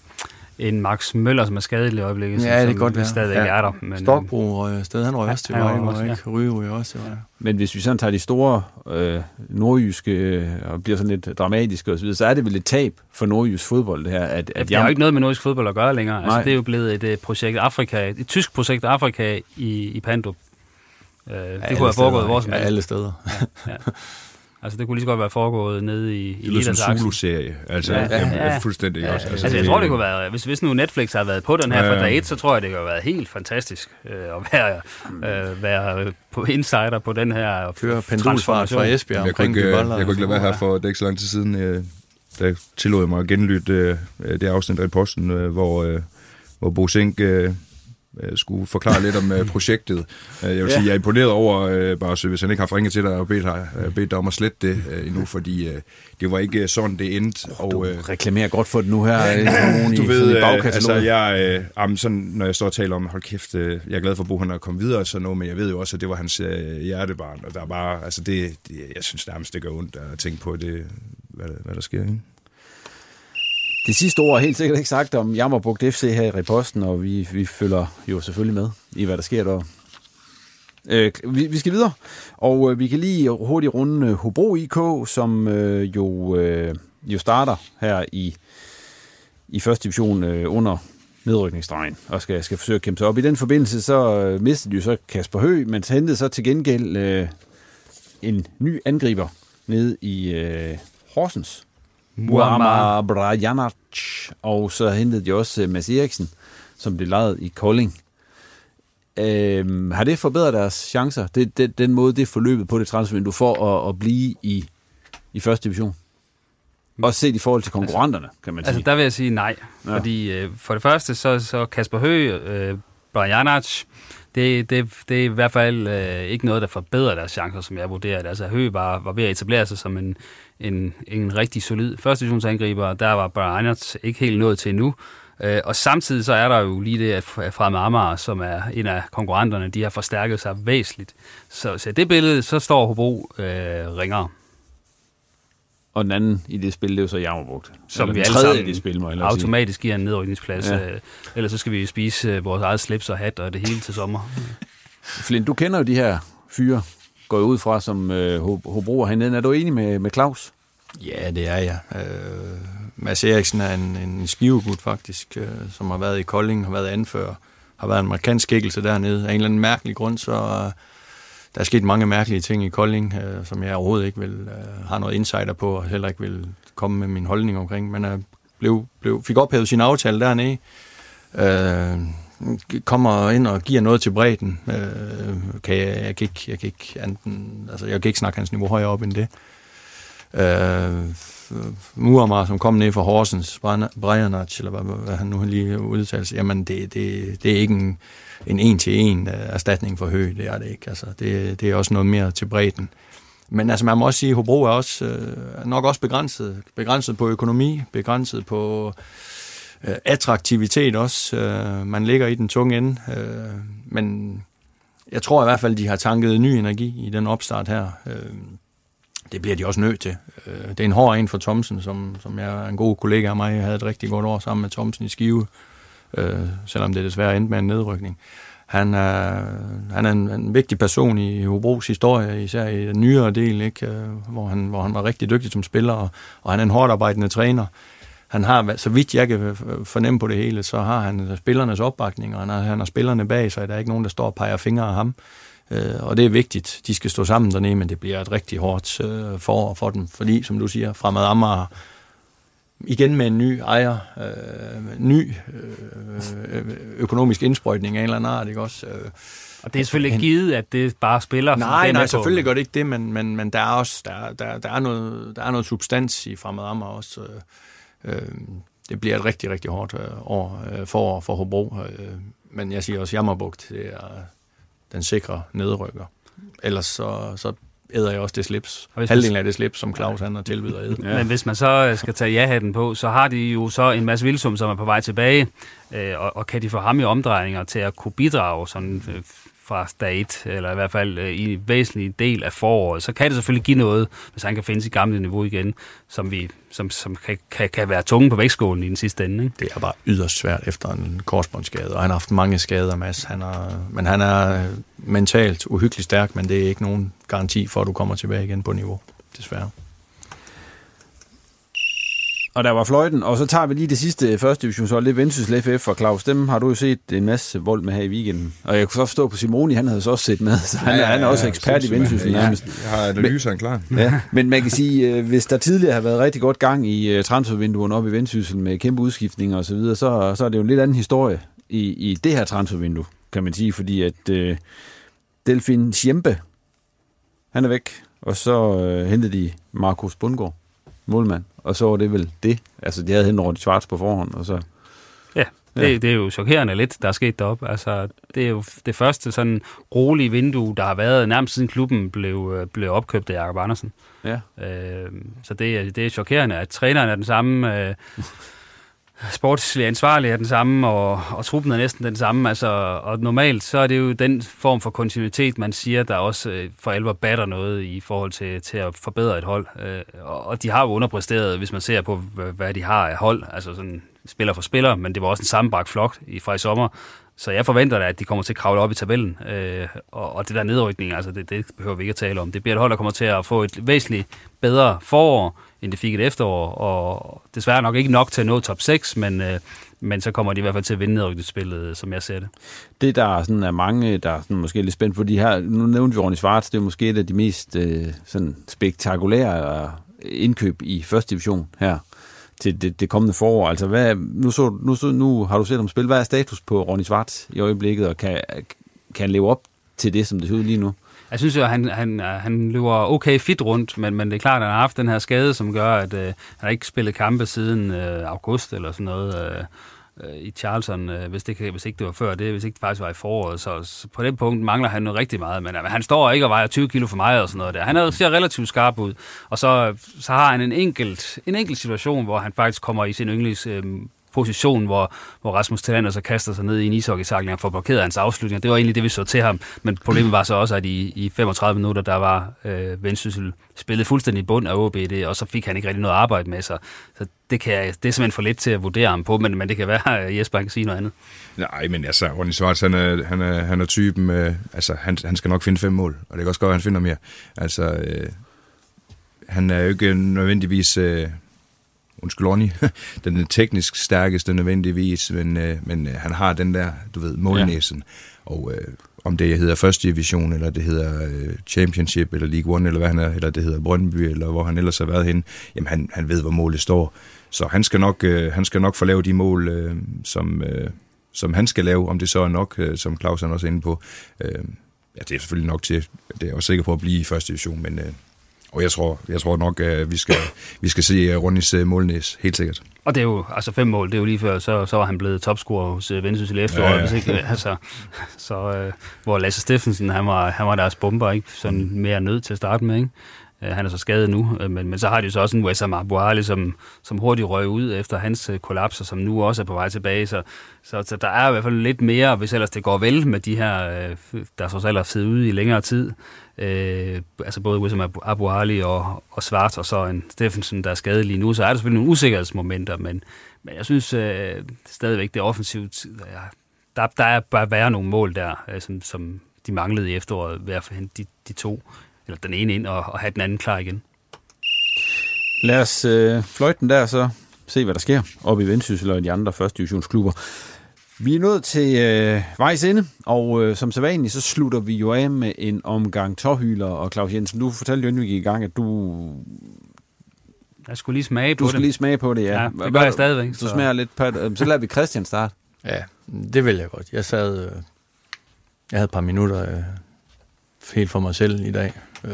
en Max Møller, som er skadet i øjeblikket, Ja, det som, kan godt være. stadig Ja. er der. Men, øh, Stokbro røg afsted, han røg Ja, også til han vej, røg ikke? også, ja. ikke? Ryge ryger også til. Men hvis vi sådan tager de store øh, nordjyske øh, og bliver sådan lidt dramatiske osv., så er det vel et tab for nordjysk fodbold, det her. At, Ja, at det har jo ikke noget med nordisk fodbold at gøre længere. Altså, Nej. det er jo blevet et, øh, projekt Afrika, et tysk projekt Afrika i, i Pandrup. Øh, det kunne have foregået hvor som Ja, alle steder. Ja. Altså, det kunne lige så godt være foregået nede i, i Det lyder som en Zulu-serie. Altså, Ja, ja, ja, ja, ja. fuldstændig også. Altså, jeg tror, det kunne være, hvis, hvis nu Netflix har været på den her Ja, fra dag 1, så tror jeg, det kunne have været helt fantastisk øh, at være, øh, være på insider på den her Køre pendulfart fra Esbjerg Jeg kunne, ikke, øh, jeg kunne ikke lade være her for det er ikke så lang tid siden. øh, Der tillod jeg mig at genlytte øh, det afsnit af posten, øh, hvor, øh, hvor Bo Sink øh, skulle forklare lidt om øh, projektet. Øh, Jeg vil Ja. sige, jeg er imponeret over, øh, bare så hvis han ikke har ringet til dig og bedt, dig- øh, bedt dig om at slette det øh, endnu, fordi øh, det var ikke øh, sådan, det endte. du Og, øh, reklamerer godt for det nu her. øh, nogen du i, ved, i øh, altså jeg, øh, jamen, sådan, når jeg står og taler om, hold kæft, øh, jeg er glad for, at Bo han er kommet videre og sådan noget, men jeg ved jo også, at det var hans øh, hjertebarn, og der er bare, altså det, det, jeg synes nærmest, det gør ondt at tænke på, det, hvad, der- hvad der sker, ikke? Det sidste ord er helt sikkert ikke sagt om Jammerbugt FC her i reposten, og vi, vi følger jo selvfølgelig med i, hvad der sker der. Øh, vi, vi skal videre, og øh, vi kan lige hurtigt runde øh, Hobro IK, som øh, jo, øh, jo starter her i, i første division øh, under nedrykningsdrejen, og skal, skal forsøge at kæmpe sig op. I den forbindelse så øh, mistede de jo så Kasper Høgh, men hentede så til gengæld øh, en ny angriber nede i øh, Horsens, Muammar Brajanac, og så hentede de også uh, Mads Eriksen, som blev lejet i Kolding. Øhm, har det forbedret deres chancer, det, det, den måde, det er forløbet på det transfervindue for at, at blive i, i første division? Også set i forhold til konkurrenterne, kan man sige. Altså, der vil jeg sige nej. Ja. Fordi øh, for det første, så, så Kasper Høgh, øh, Brajanac, det, det, det er i hvert fald øh, ikke noget, der forbedrer deres chancer, som jeg vurderer det. Altså, Høgh var, var ved at etablere sig som en, en, en rigtig solid første divisionsangriber. Der var Brajanac ikke helt nået til endnu. Øh, og samtidig så er der jo lige det, at Fremad Amager, som er en af konkurrenterne, de har forstærket sig væsentligt. Så, så det billede, så står Hobro øh, ringere. Og den anden i det spil, det er jo så Jammerbugt. Som vi alle sammen det spil, må jeg automatisk giver en nedrykningsplads. Ja. Øh, ellers så skal vi spise øh, vores eget slips og hat og det hele til sommer. Flint, du kender jo de her fyre, går ud fra som øh, Hobro hernede. Er du enig med, med Claus? Ja, det er jeg. Øh, Mads Eriksen er en, en skivegud faktisk, øh, som har været i Kolding, har været anfører, har været en markant skikkelse dernede. Af en eller anden mærkelig grund, så øh, der er sket mange mærkelige ting i Kolding, øh, som jeg overhovedet ikke vil øh, har noget insider på, og heller ikke vil komme med min holdning omkring. Men øh, blev, blev, fik ophævet sin aftale dernede. Øh, kommer ind og giver noget til bredden. Øh, kan jeg, jeg, kan ikke, jeg, kan ikke anden, altså, jeg kan ikke snakke hans niveau højere op end det. Øh, Muammar, som kom ned fra Horsens, Brianac, eller hvad, hvad han nu lige udtalte jamen det, det, det er ikke en, en en-til-en øh, erstatning for hø, det er det ikke. Altså, det, det er også noget mere til bredden. Men altså, man må også sige, at Hobro er også, øh, nok også begrænset. Begrænset på økonomi, begrænset på øh, attraktivitet også. Øh, man ligger i den tunge ende. Øh, men jeg tror i hvert fald, de har tanket ny energi i den opstart her. Øh, det bliver de også nødt til. Øh, det er en hård en for Thomsen, som, som jeg en god kollega af mig. Jeg havde et rigtig godt år sammen med Thomsen i Skive, øh, selvom det desværre endte med en nedrykning. Han er, han er en, en vigtig person i Hobros historie, især i den nyere del, ikke? Øh, hvor, han, hvor han var rigtig dygtig som spiller, og, og han er en hårdt arbejdende træner. Han har, så vidt jeg kan fornemme på det hele, så har han spillernes opbakning, og han har, han har spillerne bag sig. Der er ikke nogen, der står og peger fingre af ham. Øh, og det er vigtigt. De skal stå sammen dernede, men det bliver et rigtig hårdt øh, forår for dem, fordi, som du siger, Fremad Amager igen med en ny ejer, øh, ny øh, økonomisk indsprøjtning af en eller anden art, ikke også? Øh, og det er selvfølgelig ikke givet, at det bare spiller. Nej, nej, selvfølgelig gør det ikke det, men, men, men der er også der, der, der, er noget, der er noget substans i Fremad Amager også. Øh, øh, det bliver et rigtig, rigtig hårdt øh, år for, for Hobro. Øh, men jeg siger også Jammerbugt, det er den sikre nedrykker. Ellers så, så æder jeg også det slips. Halvdelen af det slips, som Claus han har tilbydet at æde. Ja. Men hvis man så skal tage ja-hatten på, så har de jo så en masse vildsum, som er på vej tilbage, øh, og, og kan de få ham i omdrejninger til at kunne bidrage sådan øh, fra dag 1, eller i hvert fald øh, i en væsentlig del af foråret, så kan det selvfølgelig give noget, hvis han kan finde sit gamle niveau igen, som, vi, som, som kan, kan, kan være tunge på vægtskålen i den sidste ende. Ikke? Det er bare yderst svært efter en korsbåndsskade, og han har haft mange skader, Mads. Han er, men han er øh, mentalt uhyggeligt stærk, men det er ikke nogen garanti for, at du kommer tilbage igen på niveau, desværre og der var fløjten, og så tager vi lige det sidste første divisionshold, det er Vendsyssel FF, og Claus, dem har du jo set en masse vold med her i weekenden. Og jeg kunne så forstå på Simoni, han havde så også set med, så han, ja, ja, han er også ja, ekspert i Vendsyssel ja, Jeg har analyseren klar. Ja, men man kan sige, øh, hvis der tidligere har været rigtig godt gang i øh, transfervinduerne op i Vendsyssel med kæmpe udskiftninger og så videre, så, så er det jo en lidt anden historie i, i det her transfervindue, kan man sige, fordi at uh, Delfin Schempe, han er væk, og så uh, hentede de Markus Bundgaard målmand, og så var det vel det. Altså, de havde hentet Ronny Schwarz på forhånd, og så... Ja, det, ja. det er jo chokerende lidt, der er sket deroppe. Altså, det er jo det første sådan rolige vindue, der har været nærmest siden klubben blev, øh, blev opkøbt af Jakob Andersen. Ja. Øh, så det, er, det er chokerende, at træneren er den samme... Øh, sportslig ansvarlig er den samme, og, og truppen er næsten den samme. Altså, og normalt så er det jo den form for kontinuitet, man siger, der også øh, for alvor batter noget i forhold til, til at forbedre et hold. Øh, og, og de har jo underpræsteret, hvis man ser på, hvad de har af hold, altså sådan spiller for spiller, men det var også en sammenbragt flok i, fra i sommer. Så jeg forventer da, at de kommer til at kravle op i tabellen. Øh, og, og det der nedrykning, altså det, det behøver vi ikke at tale om. Det bliver et hold, der kommer til at få et væsentligt bedre forår, end det fik et efterår, og desværre nok ikke nok til at nå top 6, men, øh, men så kommer de i hvert fald til at vinde nedrykningsspillet, øh, som jeg ser det. Det, der sådan, er mange, der er sådan, måske er lidt spændt på de her, nu nævnte vi Ronny Schwartz, det er måske et af de mest øh, sådan, spektakulære øh, indkøb i første division her til det, det kommende forår. Altså, hvad, nu, så, nu, så, nu har du set om spil. Hvad er status på Ronny Schwartz i øjeblikket, og kan, kan han leve op til det, som det ser ud lige nu? Jeg synes jo, at han, han, øh, han løber okay fit rundt, men, men det er klart, at han har haft den her skade, som gør, at øh, han har ikke spillet kampe siden øh, august eller sådan noget øh, øh, i Charlton, øh, hvis, det, hvis ikke det var før det, hvis ikke det faktisk var i foråret. Så, så på den punkt mangler han noget rigtig meget, men øh, han står ikke og vejer 20 kilo for meget og sådan noget der. Han er, ser relativt skarp ud, og så, så har han en enkelt, en enkelt situation, hvor han faktisk kommer i sin yndlings øh, position, hvor, hvor Rasmus Tillander så kaster sig ned i en ishockeytakling og får blokeret hans afslutning. Det var egentlig det, vi så til ham. Men problemet var så også, at i, i 35 minutter, der var øh, Vendsyssel spillet fuldstændig i bund af OB, det, og så fik han ikke rigtig noget arbejde med sig. Så det, kan det er simpelthen for lidt til at vurdere ham på, men, men det kan være, at Jesper kan sige noget andet. Nej, men altså, Ronny Svarts, han er, han er, han er typen, øh, altså, han, han skal nok finde fem mål, og det kan også godt, at han finder mere. Altså, øh, han er jo ikke nødvendigvis... Øh, undskyld Ronny, den er teknisk stærkeste nødvendigvis, men, øh, men øh, han har den der, du ved, målnæsen. Ja. Og øh, om det hedder første division, eller det hedder øh, championship, eller League One, eller hvad han er, eller det hedder Brøndby, eller hvor han ellers har været henne, jamen han, han ved, hvor målet står. Så han skal nok, øh, han skal nok få lavet de mål, øh, som, øh, som han skal lave, om det så er nok, øh, som Claus han også er inde på. Øh, ja, det er selvfølgelig nok til, det er jeg også sikker på at blive i første division, men... Øh, og jeg tror, jeg tror nok, at vi skal, vi skal se øh, Rundis øh, målnæs, helt sikkert. Og det er jo, altså fem mål, det er jo lige før, så, så var han blevet topscorer hos Vendsyssel i efteråret, ja, ja. hvis ikke, altså, så, uh, hvor Lasse Steffensen, han var, han var deres bomber, ikke? Sådan mere nødt til at starte med, ikke? Han er så skadet nu, men, men så har de så også en Wessam Abuali, som, som hurtigt røg ud efter hans kollapser, som nu også er på vej tilbage, så, så, så der er i hvert fald lidt mere, hvis ellers det går vel med de her, der så selv har siddet ude i længere tid, øh, altså både Wissam Abu Ali og, og Svart, og så en Steffensen, der er skadet lige nu, så er der selvfølgelig nogle usikkerhedsmomenter, men, men jeg synes øh, stadigvæk, det er offensivt. Der, der er bare være nogle mål der, øh, som, som de manglede i efteråret, ved at få de, de to, eller den ene ind, og, og have den anden klar igen. Lad os øh, fløjte den der, så se, hvad der sker oppe i Vendsyssel og i de andre første divisionsklubber. Vi er nået til øh, vejs ende, og øh, som sædvanligt, så slutter vi jo af med en omgang tårhyler. Og Claus Jensen, du fortalte jo, inden vi gik i gang, at du... Jeg skulle lige smage på du det. Du skulle lige smage på det, ja. ja det gør jeg stadigvæk. Så. Du smager lidt på det. Så lader vi Christian starte. Ja, det vil jeg godt. Jeg sad... Øh, jeg havde et par minutter øh, helt for mig selv i dag. Øh,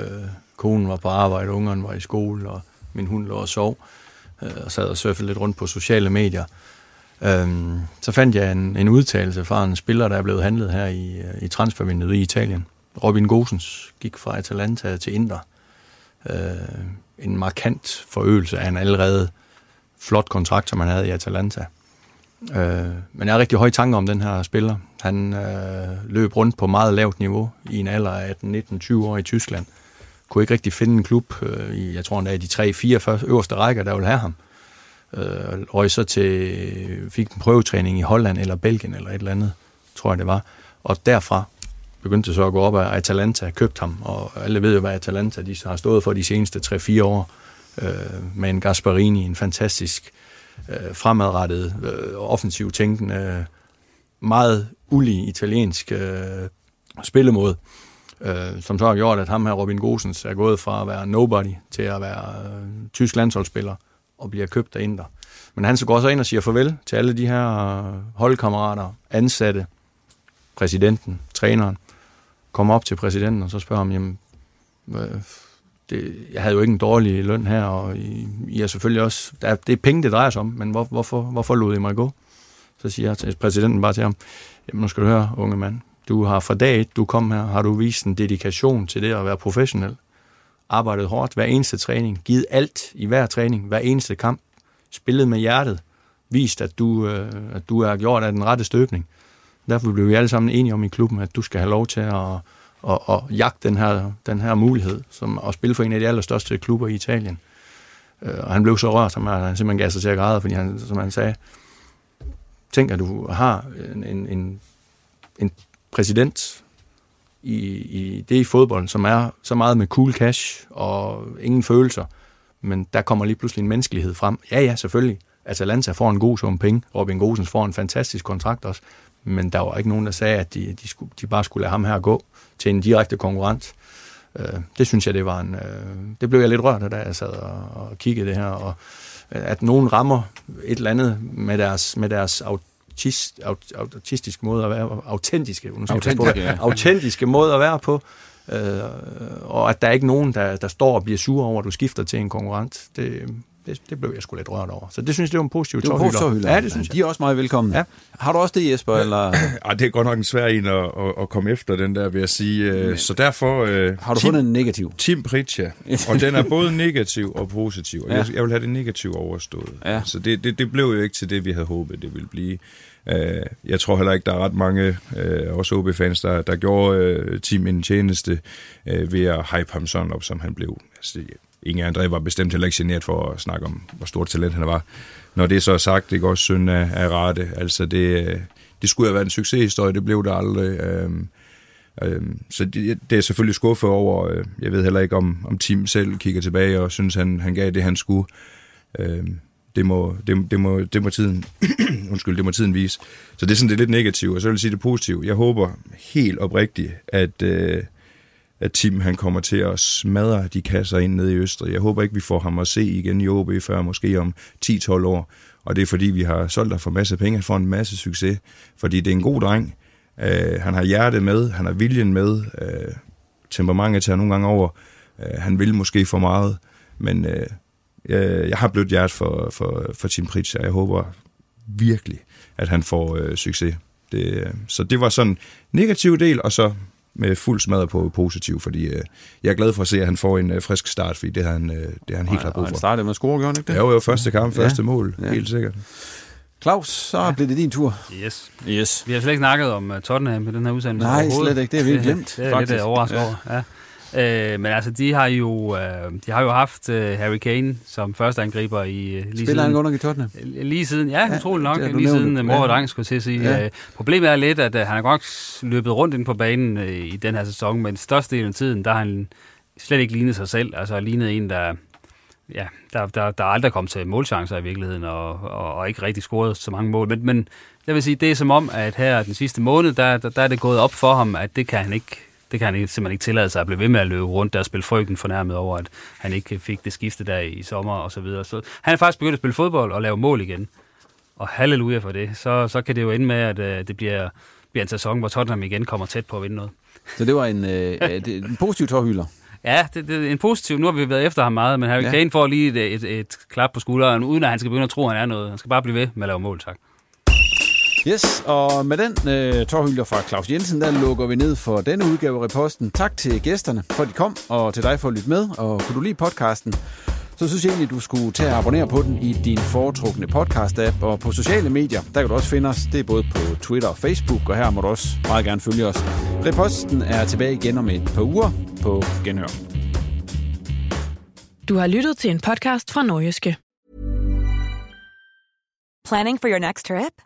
konen var på arbejde, ungerne var i skole, og min hund lå og sov. Øh, og sad og surfede lidt rundt på sociale medier. Øhm, så fandt jeg en, en udtalelse fra en spiller, der er blevet handlet her i, øh, i transfervinduet i Italien. Robin Gosens gik fra Atalanta til Inter. Øh, en markant forøgelse af en allerede flot kontrakt, som han havde i Atalanta. Øh, men jeg har rigtig høje tanker om den her spiller. Han øh, løb rundt på meget lavt niveau i en alder af 18-19-20 år i Tyskland. Kunne ikke rigtig finde en klub øh, i, jeg tror endda, i de tre-fire øverste rækker, der ville have ham øh, røg så til, fik en prøvetræning i Holland eller Belgien eller et eller andet, tror jeg det var. Og derfra begyndte så at gå op, at Atalanta købte ham, og alle ved jo, hvad Atalanta de har stået for de seneste 3-4 år, øh, med en Gasparini, en fantastisk øh, fremadrettet, øh, offensiv tænkende, meget ulig italiensk øh, spillemåde, øh, som så har gjort, at ham her, Robin Gosens, er gået fra at være nobody til at være øh, tysk landsholdsspiller og bliver købt af Inter. Men han så går så ind og siger farvel til alle de her øh, holdkammerater, ansatte, præsidenten, træneren, kommer op til præsidenten og så spørger ham, jamen, det, jeg havde jo ikke en dårlig løn her, og I, I er selvfølgelig også, der, det er penge, det drejer sig om, men hvor, hvorfor, hvorfor lod I mig gå? Så siger jeg til præsidenten bare til ham, jamen nu skal du høre, unge mand, du har fra dag et, du kom her, har du vist en dedikation til det at være professionel arbejdet hårdt hver eneste træning, givet alt i hver træning, hver eneste kamp, spillet med hjertet, vist, at du, øh, at du er gjort af den rette støbning. Derfor blev vi alle sammen enige om i klubben, at du skal have lov til at, at, at jagte den her, den her mulighed, som at spille for en af de allerstørste klubber i Italien. Øh, og han blev så rørt, som han simpelthen gav sig til at græde, fordi han, som han sagde, tænk, at du har en, en, en, en præsident, i, i det i fodbolden, som er så meget med cool cash og ingen følelser. Men der kommer lige pludselig en menneskelighed frem. Ja, ja, selvfølgelig. Altså, Atalanta får en god sum penge. Robin Gosens får en fantastisk kontrakt også. Men der var ikke nogen, der sagde, at de, de, skulle, de bare skulle lade ham her gå til en direkte konkurrent. Øh, det synes jeg, det var en... Øh, det blev jeg lidt rørt af, da jeg sad og, og kiggede det her. Og, at nogen rammer et eller andet med deres, med deres autist, autistiske måde at være autentiske, autentiske, ja. autentiske måde at være på. Øh, og at der er ikke nogen, der, der står og bliver sur over, at du skifter til en konkurrent. Det, det, det blev jeg sgu lidt rørt over. Så det synes jeg, det var en positiv Det var positiv tårhylder. Ja, det synes jeg. De er også meget velkomne. Ja. Har du også det, Jesper? Eller? Ej, det er godt nok en svær en at, at, at komme efter, den der, vil jeg sige. Øh, Så derfor... øh, Har du Tim- fundet en negativ? Tim Pritja, og den er både negativ og positiv. Og Ja. jeg, jeg vil have det negative overstået. Ja. Så det, det, det blev jo ikke til det, vi havde håbet, det ville blive. Øh, Jeg tror heller ikke, der er ret mange, øh, også OB-fans, der, der gjorde øh, Tim en tjeneste øh, ved at hype ham sådan op, som han blev. Altså, Inge André var bestemt heller ikke generet for at snakke om, hvor stort talent han var. Når det så er sagt, det går også synd af, af rette. Altså, det, øh, det skulle have været en succeshistorie, det blev det aldrig. Øh, Øhm, så det, det er selvfølgelig skuffet over. Øh, jeg ved heller ikke, om, om Tim selv kigger tilbage og synes, han, han gav det, han skulle. Øhm, det, må, det, det, må, det må tiden undskyld, det må tiden vise. Så det er sådan det er lidt negativt, og så vil jeg sige det positive. Jeg håber helt oprigtigt, at, øh, at Tim han kommer til at smadre de kasser ind nede i Østrig. Jeg håber ikke, vi får ham at se igen i OB før måske om 10-12 år. Og det er fordi, vi har solgt dig for masse penge, han får en masse succes. Fordi det er en god dreng. Øh, han har hjertet med, han har viljen med. Øh, temperamentet tager nogle gange over. Øh, han vil måske for meget, men øh, jeg, jeg har blødt hjert for, for, for Tim Pritz, og jeg håber virkelig, at han får øh, succes. Det, øh, så det var sådan en negativ del, og så med fuld smadret på positiv, fordi øh, jeg er glad for at se, at han får en øh, frisk start, fordi det har han, øh, det har han helt klart Og brug han for. startede med at score, gjorde han ikke det? Ja, jo, jo, første kamp, Ja. første mål, Ja. helt sikkert. Claus, så ja. blev det din tur. Yes. Yes. Vi har slet ikke snakket om uh, Tottenham i den her udsendelse Nej, slet ikke. Det har vi ikke glemt, Det, det er lidt faktisk. øh, overrasket Ja. over. Ja. Øh, men altså, de har jo, øh, de har jo haft øh, Harry Kane som første angriber i øh, lige Spiller siden. han godt nok i Tottenham? Lige siden, ja, Ja, utroligt nok. Lige siden øh, mor Ja. og dreng, skulle jeg til at sige. Ja. Ja. Problemet er lidt, at øh, han har godt løbet rundt ind på banen øh, i den her sæson, men størstedelen af tiden, der har han slet ikke lignet sig selv. Altså lignet en, der, ja, der, der, der aldrig kom til målchancer i virkeligheden, og, og, og ikke rigtig scoret så mange mål. Men, men jeg vil sige, det er som om, at her den sidste måned, der, der, der er det gået op for ham, at det kan han ikke det kan han ikke- simpelthen ikke tillade sig at blive ved med at løbe rundt der og spille frygten fornærmet over, at han ikke fik det skifte der i sommer og så videre. Så han er faktisk begyndt at spille fodbold og lave mål igen. Og halleluja for det. Så, så kan det jo ende med, at øh, det bliver, bliver en sæson, hvor Tottenham igen kommer tæt på at vinde noget. Så det var en, øh, en positiv tårhylder. Ja, det, det er en positiv. Nu har vi været efter ham meget, men Harry ja. Kane får lige et, et, et klap på skulderen, uden at han skal begynde at tro, at han er noget. Han skal bare blive ved med at lave mål, tak. Yes, og med den øh, tårhylder fra Claus Jensen, der lukker vi ned for denne udgave af Reposten. Tak til gæsterne for, at de kom, og til dig for at lytte med. Og kunne du lide podcasten, så synes jeg egentlig, du skulle tage og abonnere på den i din foretrukne podcast-app. Og på sociale medier, der kan du også finde os. Det er både på Twitter og Facebook, og her må du også meget gerne følge os. Reposten er tilbage igen om et par uger på Genhør. Du har lyttet til en podcast fra Nordjyske. Planning for your next trip?